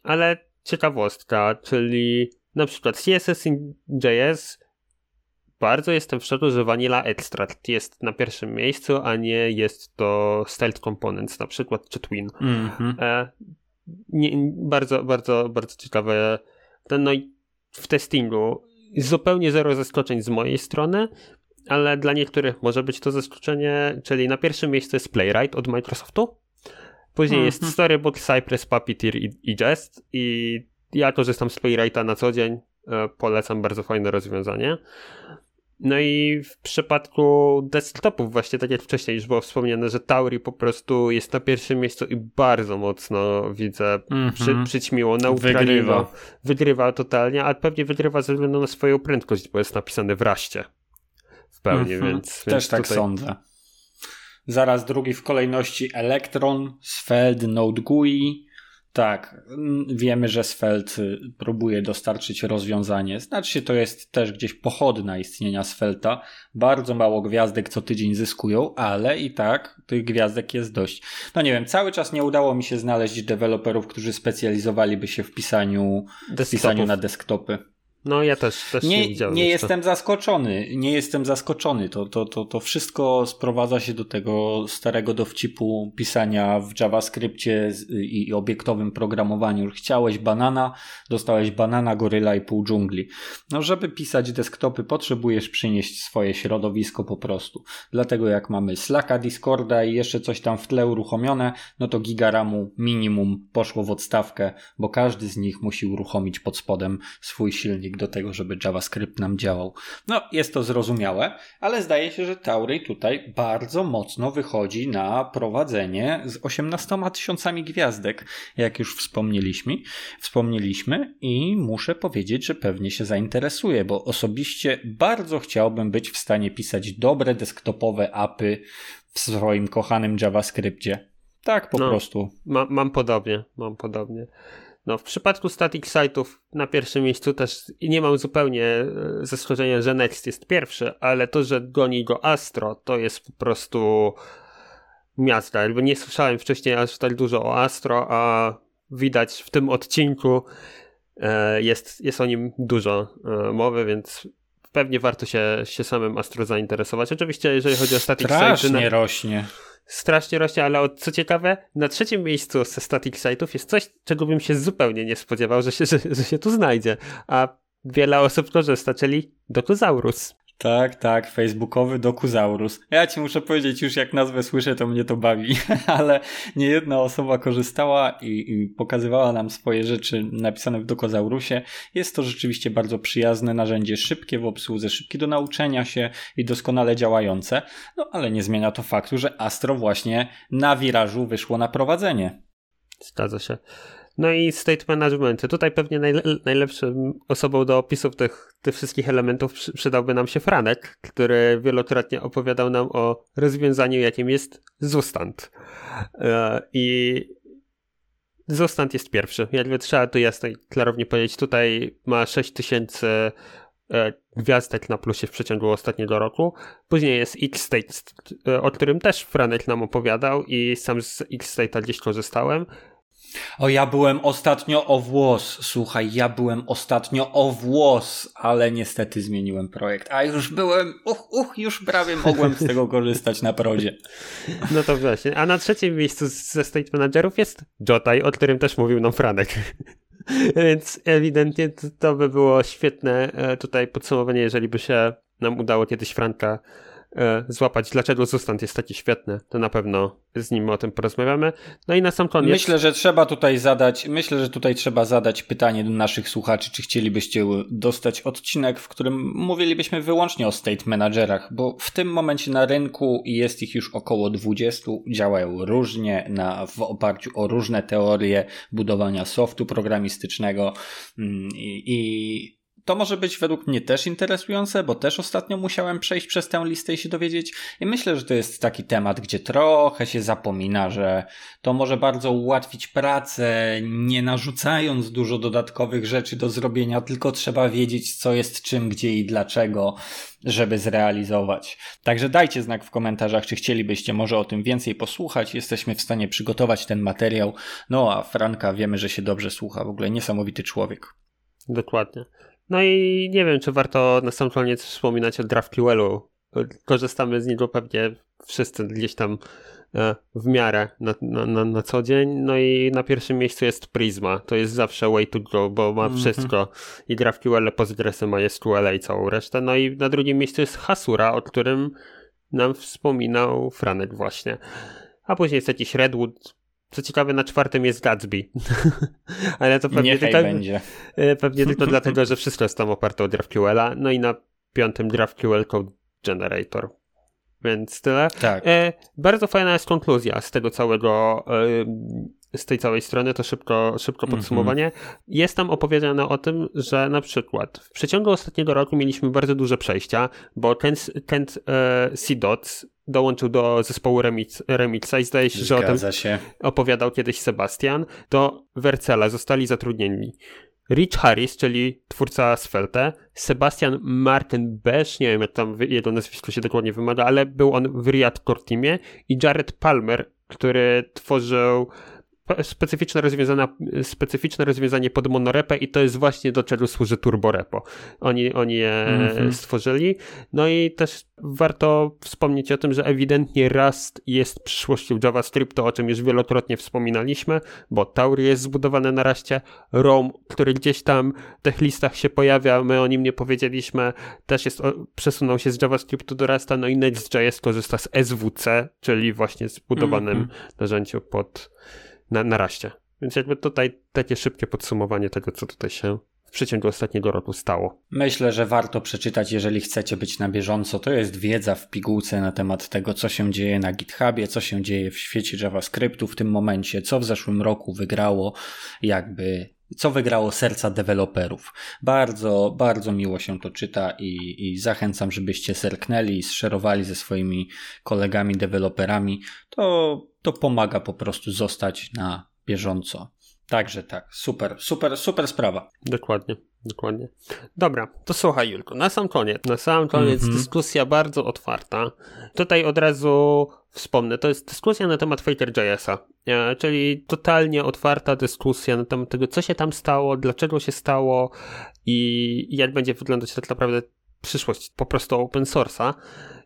ale ciekawostka, czyli na przykład CSS in JS bardzo jestem w szoku, że Vanilla Extract jest na pierwszym miejscu, a nie jest to Stealth Components na przykład, czy Twin. Mm -hmm. e, nie, bardzo, bardzo, bardzo ciekawe. No i w testingu zupełnie zero zaskoczeń z mojej strony, ale dla niektórych może być to zaskoczenie, czyli na pierwszym miejscu jest Playwright od Microsoftu, później mm -hmm. jest Storybook, Cypress, Puppeteer i, i Jest i ja korzystam z Playwrighta na co dzień, e, polecam, bardzo fajne rozwiązanie. No i w przypadku desktopów, właśnie tak jak wcześniej już było wspomniane, że Tauri po prostu jest na pierwszym miejscu i bardzo mocno widzę mm -hmm. przy, przyćmiło, wygrywa. wygrywa totalnie, ale pewnie wygrywa ze względu na swoją prędkość, bo jest napisany w raście w pełni, mm -hmm. więc, Też więc tak tutaj... sądzę. Zaraz drugi w kolejności Electron, Svelte, Node GUI, tak, wiemy, że Svelte y, próbuje dostarczyć rozwiązanie. Znaczy to jest też gdzieś pochodna istnienia Svelta. Bardzo mało gwiazdek co tydzień zyskują, ale i tak tych gwiazdek jest dość. No nie wiem, cały czas nie udało mi się znaleźć deweloperów, którzy specjalizowaliby się w pisaniu, w pisaniu na desktopy. No ja też, też nie, nie widziałem. Nie jestem zaskoczony, nie jestem zaskoczony. To, to, to, to wszystko sprowadza się do tego starego dowcipu pisania w JavaScriptie i, i obiektowym programowaniu. Chciałeś banana, dostałeś banana, goryla i pół dżungli. No żeby pisać desktopy potrzebujesz przynieść swoje środowisko po prostu. Dlatego jak mamy Slacka, Discorda i jeszcze coś tam w tle uruchomione, no to gigaramu minimum poszło w odstawkę, bo każdy z nich musi uruchomić pod spodem swój silnik do tego, żeby JavaScript nam działał. No, jest to zrozumiałe, ale zdaje się, że Taury tutaj bardzo mocno wychodzi na prowadzenie z 18 tysiącami gwiazdek, jak już wspomnieliśmy, wspomnieliśmy i muszę powiedzieć, że pewnie się zainteresuje, bo osobiście bardzo chciałbym być w stanie pisać dobre desktopowe apy w swoim kochanym JavaScriptie. Tak po no, prostu. Ma, mam podobnie, mam podobnie. No, w przypadku static site'ów na pierwszym miejscu też nie mam zupełnie e, zastrzeżenia, że Next jest pierwszy, ale to, że goni go Astro, to jest po prostu miasta. Jakby nie słyszałem wcześniej aż tak dużo o Astro, a widać w tym odcinku e, jest, jest o nim dużo e, mowy, więc pewnie warto się, się samym Astro zainteresować. Oczywiście, jeżeli chodzi o static site... Strasznie rośnie strasznie rośnie, ale co ciekawe, na trzecim miejscu ze static site'ów jest coś, czego bym się zupełnie nie spodziewał, że się, że, że się tu znajdzie. A wiele osób korzysta, czyli Dokuzaurus. Tak, tak, facebookowy dokuzaurus. Ja ci muszę powiedzieć, już jak nazwę słyszę, to mnie to bawi, ale nie jedna osoba korzystała i, i, pokazywała nam swoje rzeczy napisane w dokuzaurusie. Jest to rzeczywiście bardzo przyjazne narzędzie, szybkie w obsłudze, szybkie do nauczenia się i doskonale działające. No ale nie zmienia to faktu, że Astro właśnie na wirażu wyszło na prowadzenie. Zgadza się. No i state management. Tutaj pewnie najle najlepszą osobą do opisów tych, tych wszystkich elementów przy przydałby nam się Franek, który wielokrotnie opowiadał nam o rozwiązaniu, jakim jest Zustand. E, I Zustand jest pierwszy. Jakby trzeba to jasno i klarownie powiedzieć. Tutaj ma 6000 e, gwiazdek na plusie w przeciągu ostatniego roku. Później jest X-State, e, o którym też Franek nam opowiadał i sam z X-State'a gdzieś korzystałem. O, ja byłem ostatnio o włos. Słuchaj, ja byłem ostatnio o włos, ale niestety zmieniłem projekt. A już byłem, uch, uch, już prawie mogłem z tego korzystać na prodzie. No to właśnie. A na trzecim miejscu ze state managerów jest Jotaj, o którym też mówił nam Franek. Więc ewidentnie to, to by było świetne e, tutaj podsumowanie, jeżeli by się nam udało kiedyś Franka złapać, dlaczego Zustand jest taki świetny, to na pewno z nim o tym porozmawiamy. No i na sam koniec... Myślę, że trzeba tutaj zadać, myślę, że tutaj trzeba zadać pytanie do naszych słuchaczy, czy chcielibyście dostać odcinek, w którym mówilibyśmy wyłącznie o state managerach, bo w tym momencie na rynku jest ich już około 20, działają różnie, na, w oparciu o różne teorie budowania softu programistycznego mm, i, i to może być według mnie też interesujące, bo też ostatnio musiałem przejść przez tę listę i się dowiedzieć. I myślę, że to jest taki temat, gdzie trochę się zapomina, że to może bardzo ułatwić pracę, nie narzucając dużo dodatkowych rzeczy do zrobienia, tylko trzeba wiedzieć, co jest czym, gdzie i dlaczego, żeby zrealizować. Także dajcie znak w komentarzach, czy chcielibyście może o tym więcej posłuchać. Jesteśmy w stanie przygotować ten materiał. No a Franka wiemy, że się dobrze słucha. W ogóle niesamowity człowiek. Dokładnie. No i nie wiem, czy warto na sam koniec wspominać o GraphQL-u. Korzystamy z niego pewnie wszyscy gdzieś tam e, w miarę na, na, na, co dzień. No i na pierwszym miejscu jest Prisma. To jest zawsze way to go, bo ma mm -hmm. wszystko. I GraphQL, Postgresy, MySQL i całą resztę. No i na drugim miejscu jest Hasura, o którym nam wspominał Franek właśnie. A później jest jakiś Redwood, co ciekawe, na czwartym jest Gatsby. Ale to pewnie tylko, będzie. E, pewnie tylko dlatego, że wszystko jest tam oparte o GraphQL-a. No i na piątym GraphQL Code Generator. Więc tyle. Tak. E, bardzo fajna jest konkluzja z tego całego, e, z tej całej strony, to szybko, szybko mhm. podsumowanie. Mm -hmm. Jest tam opowiedziane o tym, że na przykład w przeciągu ostatniego roku mieliśmy bardzo duże przejścia, bo Kent, Kent e, C-Dots dołączył do zespołu Remix, Remixa i zdaje się, że o tym się. opowiadał kiedyś Sebastian, do Wercela zostali zatrudnieni Rich Harris, czyli twórca Svelte, Sebastian Martin Besch, nie wiem jak tam jego nazwisko się dokładnie wymaga, ale był on w Riad Core Teamie i Jared Palmer, który tworzył specyficzne, rozwiązania, specyficzne rozwiązanie pod monorepę i to jest właśnie do czego służy turborepo. Oni, oni je mm -hmm. stworzyli. No i też warto wspomnieć o tym, że ewidentnie Rust jest przyszłością JavaScriptu, o czym już wielokrotnie wspominaliśmy, bo Tauri jest zbudowane na Rastie, Rome, który gdzieś tam w tych listach się pojawia, my o nim nie powiedzieliśmy, też jest, przesunął się z JavaScriptu do Rasta, no i Next.js korzysta z SWC, czyli właśnie zbudowanym mm -hmm. narzędziu pod na, na raście. Więc jakby tutaj takie szybkie podsumowanie tego, co tutaj się w przeciągu ostatniego roku stało. Myślę, że warto przeczytać, jeżeli chcecie być na bieżąco. To jest wiedza w pigułce na temat tego, co się dzieje na GitHubie, co się dzieje w świecie JavaScriptu w tym momencie, co w zeszłym roku wygrało, jakby co wygrało serca deweloperów. Bardzo, bardzo miło się to czyta i, i zachęcam, żebyście serknęli i zszerowali ze swoimi kolegami deweloperami. To, to pomaga po prostu zostać na bieżąco. Także tak, super, super, super sprawa. Dokładnie, dokładnie. Dobra, to słuchaj Julko, na sam koniec, na sam koniec mm -hmm. dyskusja bardzo otwarta. Tutaj od razu wspomnę, to jest dyskusja na temat Faker.jsa, e, czyli totalnie otwarta dyskusja na temat tego, co się tam stało, dlaczego się stało i jak będzie wyglądać tak naprawdę przyszłość po prostu open source'a.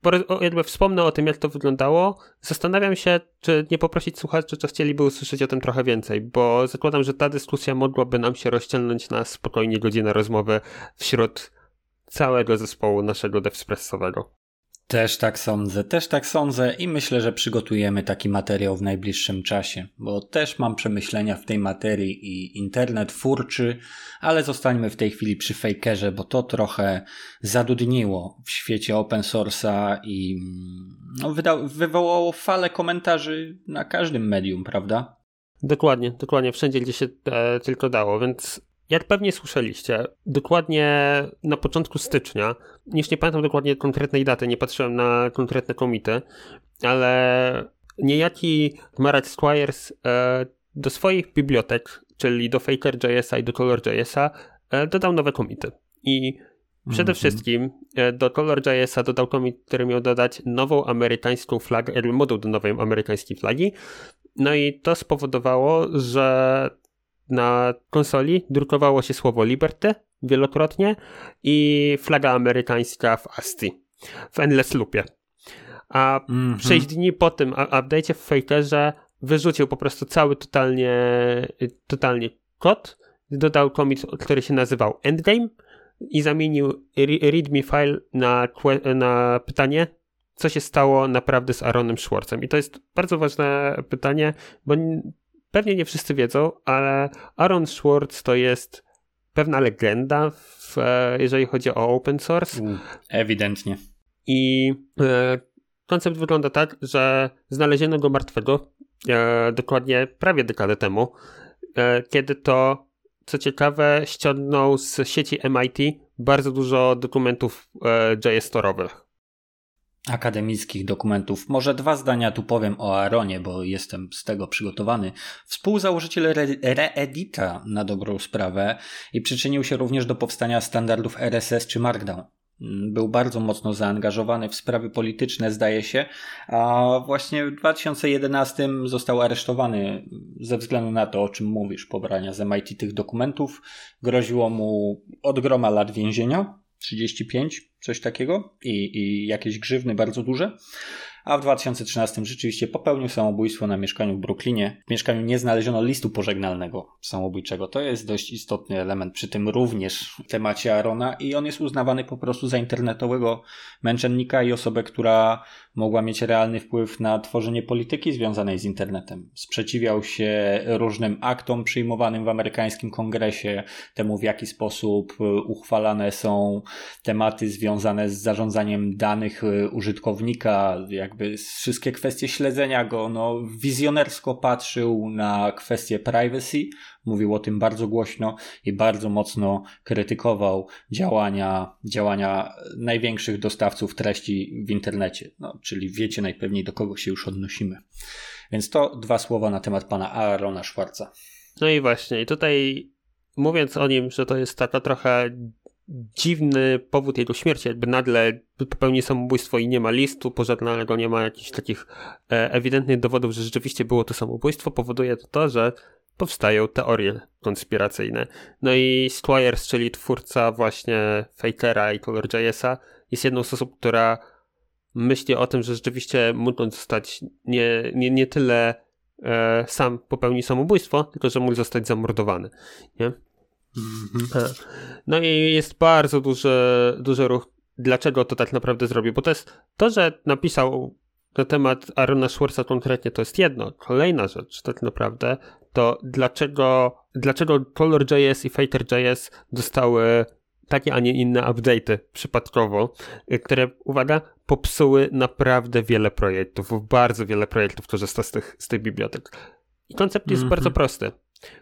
Bo jakby wspomnę o tym, jak to wyglądało, zastanawiam się, czy nie poprosić słuchaczy, czy chcieliby usłyszeć o tym trochę więcej, bo zakładam, że ta dyskusja mogłaby nam się rozciągnąć na spokojnie godzinę rozmowy wśród całego zespołu naszego devspressowego. Też tak sądzę, też tak sądzę i myślę, że przygotujemy taki materiał w najbliższym czasie, bo też mam przemyślenia w tej materii i internet furczy, ale zostańmy w tej chwili przy fakerze, bo to trochę zadudniło w świecie open source'a i no, wyda- wywołało falę komentarzy na każdym medium, prawda? Dokładnie, dokładnie, wszędzie gdzie się e, tylko dało, więc jak pewnie słyszeliście, dokładnie na początku stycznia, już nie pamiętam dokładnie konkretnej daty, nie patrzyłem na konkretne komity, ale niejaki Marat Squires e, do swoich bibliotek, czyli do Faker.jsa i do Color.jsa, e, dodał nowe komity. I przede mm -hmm. wszystkim e, do Color.jsa dodał komit, który miał dodać nową amerykańską flagę, moduł do nowej amerykańskiej flagi No i to spowodowało, że na konsoli drukowało się słowo Liberty wielokrotnie i flaga amerykańska w ASCII, w Endless Loopie. A Mhm. 6 dni po tym update'cie w Fakerze wyrzucił po prostu cały totalnie, totalnie kod, dodał commit, który się nazywał Endgame i zamienił re- readme file na, na pytanie, co się stało naprawdę z Aaronem Schwartzem. I to jest bardzo ważne pytanie, bo pewnie nie wszyscy wiedzą, ale Aaron Schwartz to jest pewna legenda, w, e, jeżeli chodzi o open source. Ewidentnie. I e, koncept wygląda tak, że znaleziono go martwego e, dokładnie prawie dekadę temu, e, kiedy to, co ciekawe, ściągnął z sieci MIT bardzo dużo dokumentów e, JS-torowych. Akademickich dokumentów. Może dwa zdania tu powiem o Aaronie, bo jestem z tego przygotowany. Współzałożyciel Re- Reedita na dobrą sprawę i przyczynił się również do powstania standardów RSS czy Markdown. Mm, Był bardzo mocno zaangażowany w sprawy polityczne, zdaje się, a właśnie w 2011 został aresztowany ze względu na to, o czym mówisz, pobrania z MIT tych dokumentów. Groziło mu od groma lat więzienia, 35, coś takiego i, i jakieś grzywny bardzo duże. A w 2013 rzeczywiście popełnił samobójstwo na mieszkaniu w Brooklynie. W mieszkaniu nie znaleziono listu pożegnalnego samobójczego. To jest dość istotny element przy tym również w temacie Arona i on jest uznawany po prostu za internetowego męczennika i osobę, która mogła mieć realny wpływ na tworzenie polityki związanej z internetem. Sprzeciwiał się różnym aktom przyjmowanym w amerykańskim kongresie, temu w jaki sposób y, uchwalane są tematy związane z zarządzaniem danych y, użytkownika, jakby wszystkie kwestie śledzenia go, no wizjonersko patrzył na kwestie privacy, mówił o tym bardzo głośno i bardzo mocno krytykował działania, działania największych dostawców treści w internecie, no, czyli wiecie najpewniej do kogo się już odnosimy. Więc to dwa słowa na temat pana Aarona Schwarza. No i właśnie, i tutaj mówiąc o nim, że to jest taka trochę dziwny powód jego śmierci, jakby nagle popełni samobójstwo i nie ma listu pożegnanego, nie ma jakichś takich e, ewidentnych dowodów, że rzeczywiście było to samobójstwo, powoduje to to, że powstają teorie konspiracyjne. No i Squires, czyli twórca właśnie Fakera i ColorJS-a, jest jedną z osób, która myśli o tym, że rzeczywiście mógł zostać nie, nie, nie tyle e, sam popełni samobójstwo, tylko że mógł zostać zamordowany. Nie? E, No i jest bardzo duży, duży ruch, dlaczego to tak naprawdę zrobił, bo to jest to, że napisał na temat Arona Schwarza konkretnie, to jest jedno. Kolejna rzecz tak naprawdę to dlaczego, dlaczego ColorJS i Faker.js dostały takie, a nie inne update'y przypadkowo, y, które, uwaga, popsuły naprawdę wiele projektów, bardzo wiele projektów korzysta z tych, z tych bibliotek. I koncept jest Mhm. bardzo prosty.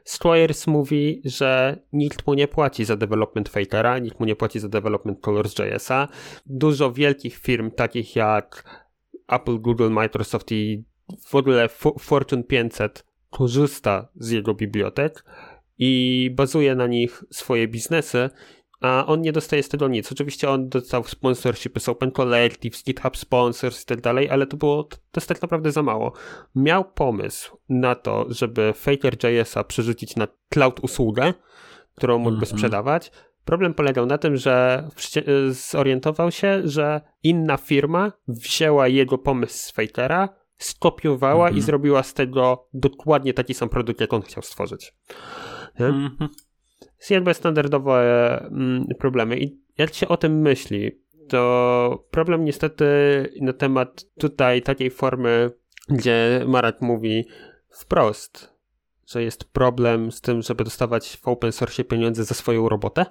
Squires mówi, że nikt mu nie płaci za development Fakera, nikt mu nie płaci za development Colors.jsa. Dużo wielkich firm, takich jak Apple, Google, Microsoft i w ogóle Fo- Fortune 500 korzysta z jego bibliotek i bazuje na nich swoje biznesy, a on nie dostaje z tego nic. Oczywiście on dostał sponsorshipy z Open Collectives, GitHub Sponsors i tak dalej, ale to było, to jest tak naprawdę za mało. Miał pomysł na to, żeby Faker.jsa przerzucić na cloud usługę, którą mógłby Mhm. sprzedawać. Problem polegał na tym, że zorientował się, że inna firma wzięła jego pomysł z Fakera, skopiowała Mhm. i zrobiła z tego dokładnie taki sam produkt, jak on chciał stworzyć. Mhm. Są jakby standardowe mm, problemy. I jak się o tym myśli, to problem niestety na temat tutaj takiej formy, gdzie Marak mówi wprost, że jest problem z tym, żeby dostawać w open source pieniądze za swoją robotę.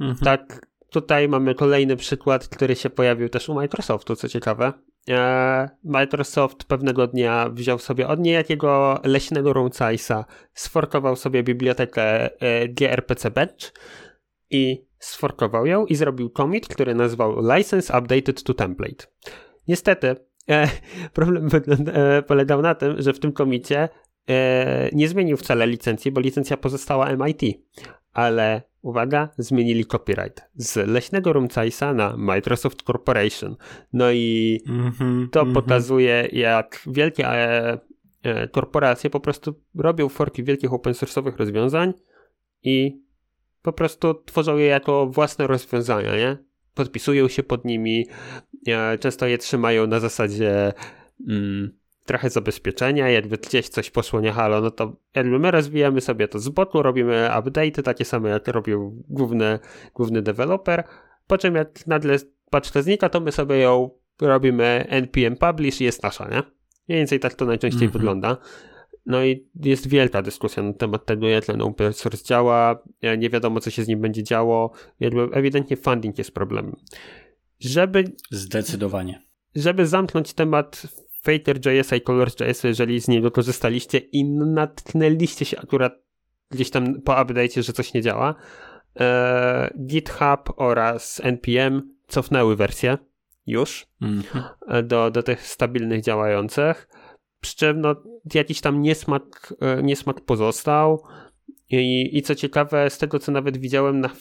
Mhm. Tak, tutaj mamy kolejny przykład, który się pojawił też u Microsoftu, co ciekawe. E, Microsoft pewnego dnia wziął sobie od niejakiego leśnego Rumcajsa, sforkował sobie bibliotekę e, grpc Bench i sforkował ją i zrobił commit, który nazwał License Updated to Template. Niestety, e, problem polegał na tym, że w tym komicie nie zmienił wcale licencji, bo licencja pozostała MIT, ale uwaga, zmienili copyright z leśnego Rumcajsa na Microsoft Corporation. No i Mhm. to Mhm. pokazuje, jak wielkie e, e, korporacje po prostu robią forki wielkich open source'owych rozwiązań i po prostu tworzą je jako własne rozwiązania, nie? Podpisują się pod nimi, e, często je trzymają na zasadzie mm, trochę zabezpieczenia, jakby gdzieś coś poszło nie halo, no to jakby my rozwijamy sobie to z boku, robimy update'y takie same jak robił główny, główny deweloper, po czym jak nagle paczka znika, to my sobie ją robimy npm publish i jest nasza, nie? Mniej więcej tak to najczęściej mm -hmm. wygląda. No i jest wielka dyskusja na temat tego, jak ten open source działa, nie wiadomo, co się z nim będzie działo. Jakby ewidentnie funding jest problemem. Żeby... Zdecydowanie. Żeby zamknąć temat Fater.js i Colors.js, jeżeli z niego korzystaliście i natknęliście się akurat gdzieś tam po update'cie, że coś nie działa, e, GitHub oraz NPM cofnęły wersję już mm -hmm. do, do tych stabilnych działających. Przy czym no, jakiś tam niesmak, e, niesmak pozostał. I, I co ciekawe, z tego co nawet widziałem, na, e,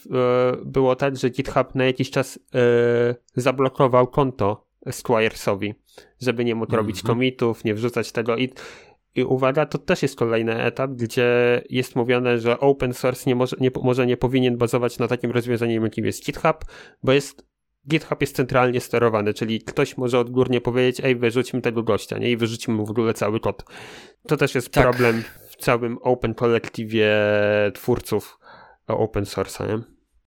było tak, że GitHub na jakiś czas zablokował konto Squiresowi, żeby nie mógł mm -hmm. robić commitów, nie wrzucać tego. I, I uwaga, to też jest kolejny etap, gdzie jest mówione, że open source nie może, nie, może nie powinien bazować na takim rozwiązaniu, jakim jest GitHub, bo jest GitHub jest centralnie sterowany, czyli ktoś może odgórnie powiedzieć, ej, wyrzućmy tego gościa, nie? I wyrzućmy mu w ogóle cały kod. To też jest tak. problem w całym open kolektywie twórców open source'a, nie?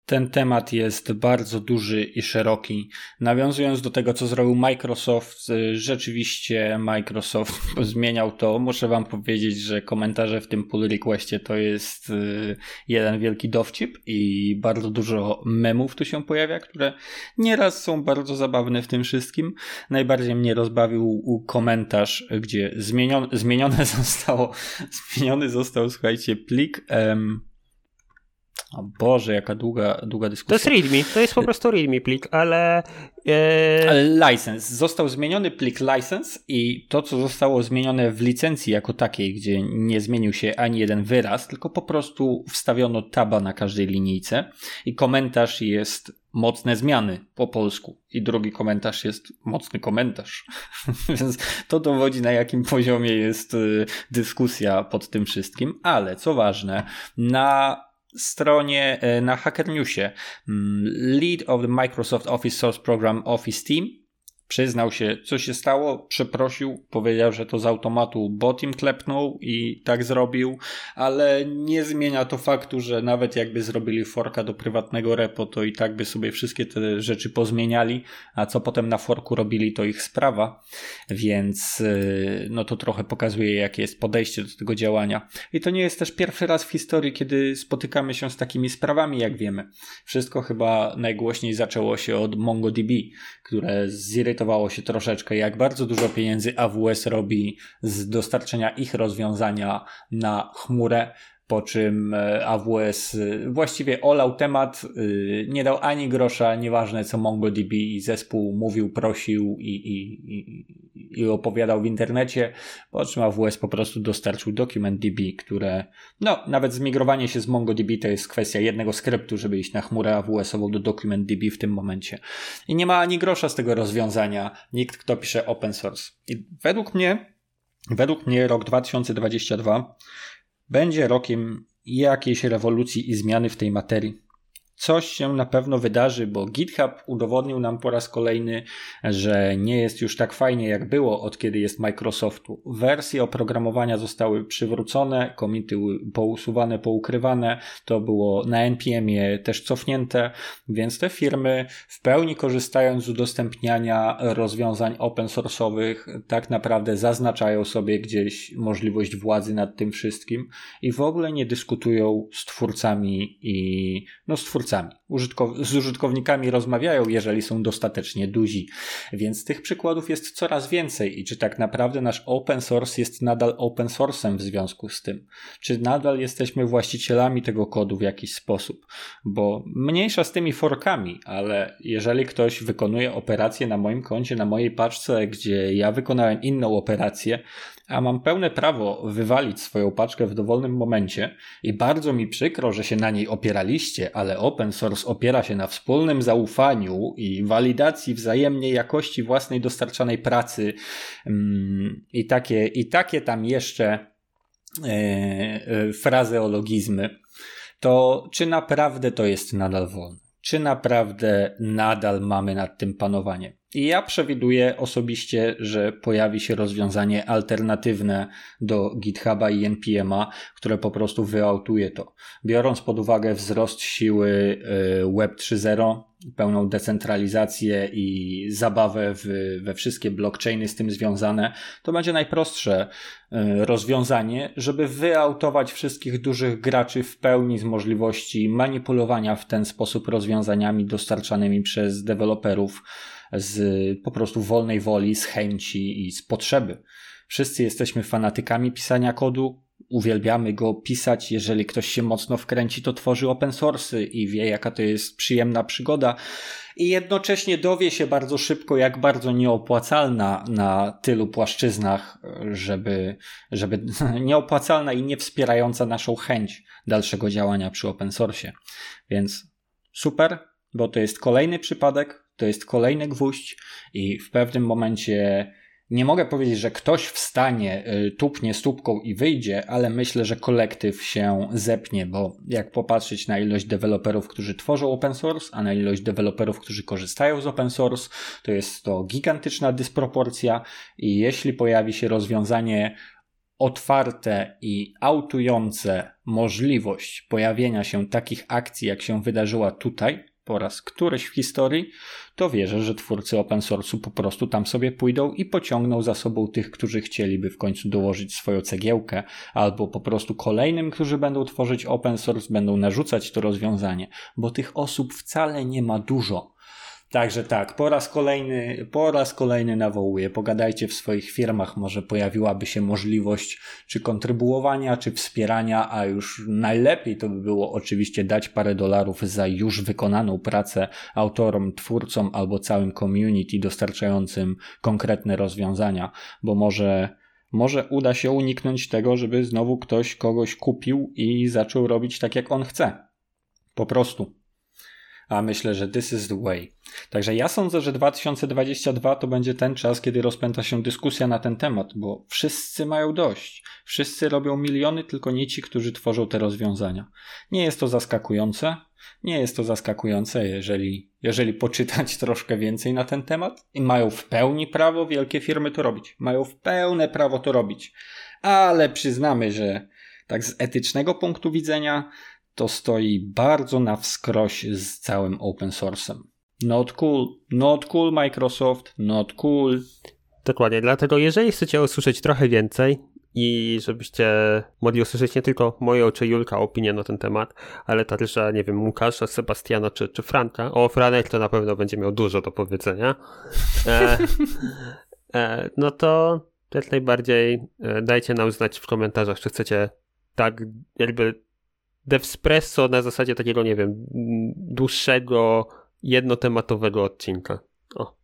Ten temat jest bardzo duży i szeroki. Nawiązując do tego, co zrobił Microsoft, y, rzeczywiście Microsoft zmieniał to. Muszę Wam powiedzieć, że komentarze w tym pull requestie to jest y, jeden wielki dowcip i bardzo dużo memów tu się pojawia, które nieraz są bardzo zabawne w tym wszystkim. Najbardziej mnie rozbawił komentarz, gdzie zmienione, zmienione zostało, zmieniony został, słuchajcie, plik. Um, o Boże, jaka długa, długa dyskusja. To jest readme, to jest po prostu readme plik, ale... E... Ale license. Został zmieniony plik license i to, co zostało zmienione w licencji jako takiej, gdzie nie zmienił się ani jeden wyraz, tylko po prostu wstawiono taba na każdej linijce i komentarz jest mocne zmiany po polsku i drugi komentarz jest mocny komentarz. Więc to dowodzi na jakim poziomie jest y, dyskusja pod tym wszystkim, ale co ważne, na stronie e, na Hacker Newsie. Mm, Lead of the Microsoft Office Source Program Office Team Przyznał się, co się stało, przeprosił, powiedział, że to z automatu bot im klepnął i tak zrobił, ale nie zmienia to faktu, że nawet jakby zrobili forka do prywatnego repo, to i tak by sobie wszystkie te rzeczy pozmieniali, a co potem na forku robili, to ich sprawa, więc y, no to trochę pokazuje, jakie jest podejście do tego działania. I to nie jest też pierwszy raz w historii, kiedy spotykamy się z takimi sprawami, jak wiemy. Wszystko chyba najgłośniej zaczęło się od MongoDB, które zirytowało się troszeczkę, jak bardzo dużo pieniędzy AWS robi z dostarczenia ich rozwiązania na chmurę, po czym e, AWS e, właściwie olał temat, e, nie dał ani grosza, nieważne co MongoDB i zespół mówił, prosił i, i, i, opowiadał w internecie, po czym AWS po prostu dostarczył DocumentDB, które, no, nawet zmigrowanie się z MongoDB to jest kwestia jednego skryptu, żeby iść na chmurę AWS-ową do DocumentDB w tym momencie. I nie ma ani grosza z tego rozwiązania nikt, kto pisze open source. I według mnie, według mnie rok 2022 będzie rokiem jakiejś rewolucji i zmiany w tej materii coś się na pewno wydarzy, bo GitHub udowodnił nam po raz kolejny, że nie jest już tak fajnie jak było od kiedy jest Microsoftu. Wersje oprogramowania zostały przywrócone, komity pousuwane, poukrywane, to było na NPM-ie też cofnięte, więc te firmy w pełni korzystając z udostępniania rozwiązań open source'owych tak naprawdę zaznaczają sobie gdzieś możliwość władzy nad tym wszystkim i w ogóle nie dyskutują z twórcami i no z twórcami twórcami. Użytkow z użytkownikami rozmawiają, jeżeli są dostatecznie duzi. Więc tych przykładów jest coraz więcej i czy tak naprawdę nasz open source jest nadal open source'em w związku z tym? Czy nadal jesteśmy właścicielami tego kodu w jakiś sposób? Bo mniejsza z tymi forkami, ale jeżeli ktoś wykonuje operację na moim koncie, na mojej paczce, gdzie ja wykonałem inną operację, a mam pełne prawo wywalić swoją paczkę w dowolnym momencie i bardzo mi przykro, że się na niej opieraliście, ale open source opiera się na wspólnym zaufaniu i walidacji wzajemnej jakości własnej dostarczanej pracy mm, i takie, i takie tam jeszcze e, frazeologizmy, to czy naprawdę to jest nadal wolne? Czy naprawdę nadal mamy nad tym panowanie? I ja przewiduję osobiście, że pojawi się rozwiązanie alternatywne do GitHuba i NPM'a, które po prostu wyautuje to. Biorąc pod uwagę wzrost siły y, Web 3.0, pełną decentralizację i zabawę w, we wszystkie blockchainy z tym związane, to będzie najprostsze y, rozwiązanie, żeby wyautować wszystkich dużych graczy w pełni z możliwości manipulowania w ten sposób rozwiązaniami dostarczanymi przez deweloperów z po prostu wolnej woli, z chęci i z potrzeby. Wszyscy jesteśmy fanatykami pisania kodu, uwielbiamy go pisać. Jeżeli ktoś się mocno wkręci, to tworzy open source i wie, jaka to jest przyjemna przygoda. I jednocześnie dowie się bardzo szybko, jak bardzo nieopłacalna na tylu płaszczyznach, żeby, żeby nieopłacalna i nie wspierająca naszą chęć dalszego działania przy open source. Więc super, bo to jest kolejny przypadek, to jest kolejny gwóźdź i w pewnym momencie nie mogę powiedzieć, że ktoś wstanie, y, tupnie stópką i wyjdzie, ale myślę, że kolektyw się zepnie, bo jak popatrzeć na ilość deweloperów, którzy tworzą open source, a na ilość deweloperów, którzy korzystają z open source, to jest to gigantyczna dysproporcja i jeśli pojawi się rozwiązanie otwarte i autujące możliwość pojawienia się takich akcji, jak się wydarzyła tutaj, po raz któryś w historii, to wierzę, że twórcy open source'u po prostu tam sobie pójdą i pociągną za sobą tych, którzy chcieliby w końcu dołożyć swoją cegiełkę, albo po prostu kolejnym, którzy będą tworzyć open source, będą narzucać to rozwiązanie, bo tych osób wcale nie ma dużo. Także tak, po raz kolejny, po raz kolejny nawołuję. Pogadajcie w swoich firmach, może pojawiłaby się możliwość czy kontrybuowania, czy wspierania, a już najlepiej to by było oczywiście dać parę dolarów za już wykonaną pracę autorom, twórcom albo całym community dostarczającym konkretne rozwiązania, bo może może uda się uniknąć tego, żeby znowu ktoś kogoś kupił i zaczął robić tak, jak on chce. Po prostu a myślę, że this is the way. Także ja sądzę, że 2022 to będzie ten czas, kiedy rozpęta się dyskusja na ten temat, bo wszyscy mają dość. Wszyscy robią miliony, tylko nie ci, którzy tworzą te rozwiązania. Nie jest to zaskakujące. Nie jest to zaskakujące, jeżeli, jeżeli poczytać troszkę więcej na ten temat. I mają w pełni prawo wielkie firmy to robić. Mają w pełne prawo to robić. Ale przyznamy, że tak z etycznego punktu widzenia to stoi bardzo na wskroś z całym open source'em. Not cool, not cool Microsoft, not cool. Dokładnie, dlatego jeżeli chcecie usłyszeć trochę więcej i żebyście mogli usłyszeć nie tylko moją czy Julka opinię na ten temat, ale także, nie wiem, Łukasza, Sebastiana czy, czy Franka. O, Franek to na pewno będzie miał dużo do powiedzenia. E, e, no to jak najbardziej e, dajcie nam znać w komentarzach, czy chcecie tak jakby Devspresso na zasadzie takiego, nie wiem, dłuższego, jednotematowego odcinka. O.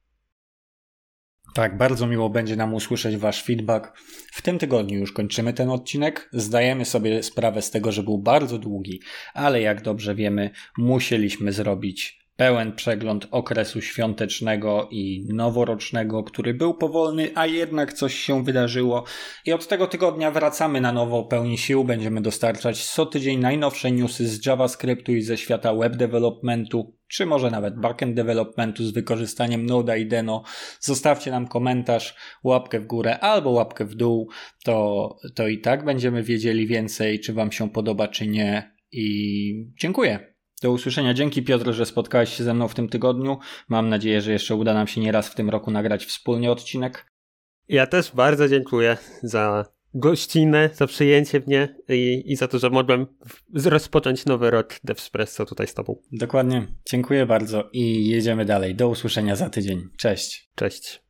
Tak, bardzo miło będzie nam usłyszeć Wasz feedback. W tym tygodniu już kończymy ten odcinek. Zdajemy sobie sprawę z tego, że był bardzo długi, ale jak dobrze wiemy, musieliśmy zrobić pełen przegląd okresu świątecznego i noworocznego, który był powolny, a jednak coś się wydarzyło. I od tego tygodnia wracamy na nowo pełni sił. Będziemy dostarczać co tydzień najnowsze newsy z JavaScriptu i ze świata web developmentu, czy może nawet backend developmentu z wykorzystaniem Node i Deno. Zostawcie nam komentarz, łapkę w górę albo łapkę w dół. To, to i tak będziemy wiedzieli więcej, czy Wam się podoba, czy nie. I dziękuję. Do usłyszenia. Dzięki Piotr, że spotkałeś się ze mną w tym tygodniu. Mam nadzieję, że jeszcze uda nam się nieraz w tym roku nagrać wspólnie odcinek. Ja też bardzo dziękuję za gościnę, za przyjęcie mnie i, i za to, że mogłem rozpocząć nowy rok Devspresso tutaj z tobą. Dokładnie. Dziękuję bardzo i jedziemy dalej. Do usłyszenia za tydzień. Cześć. Cześć.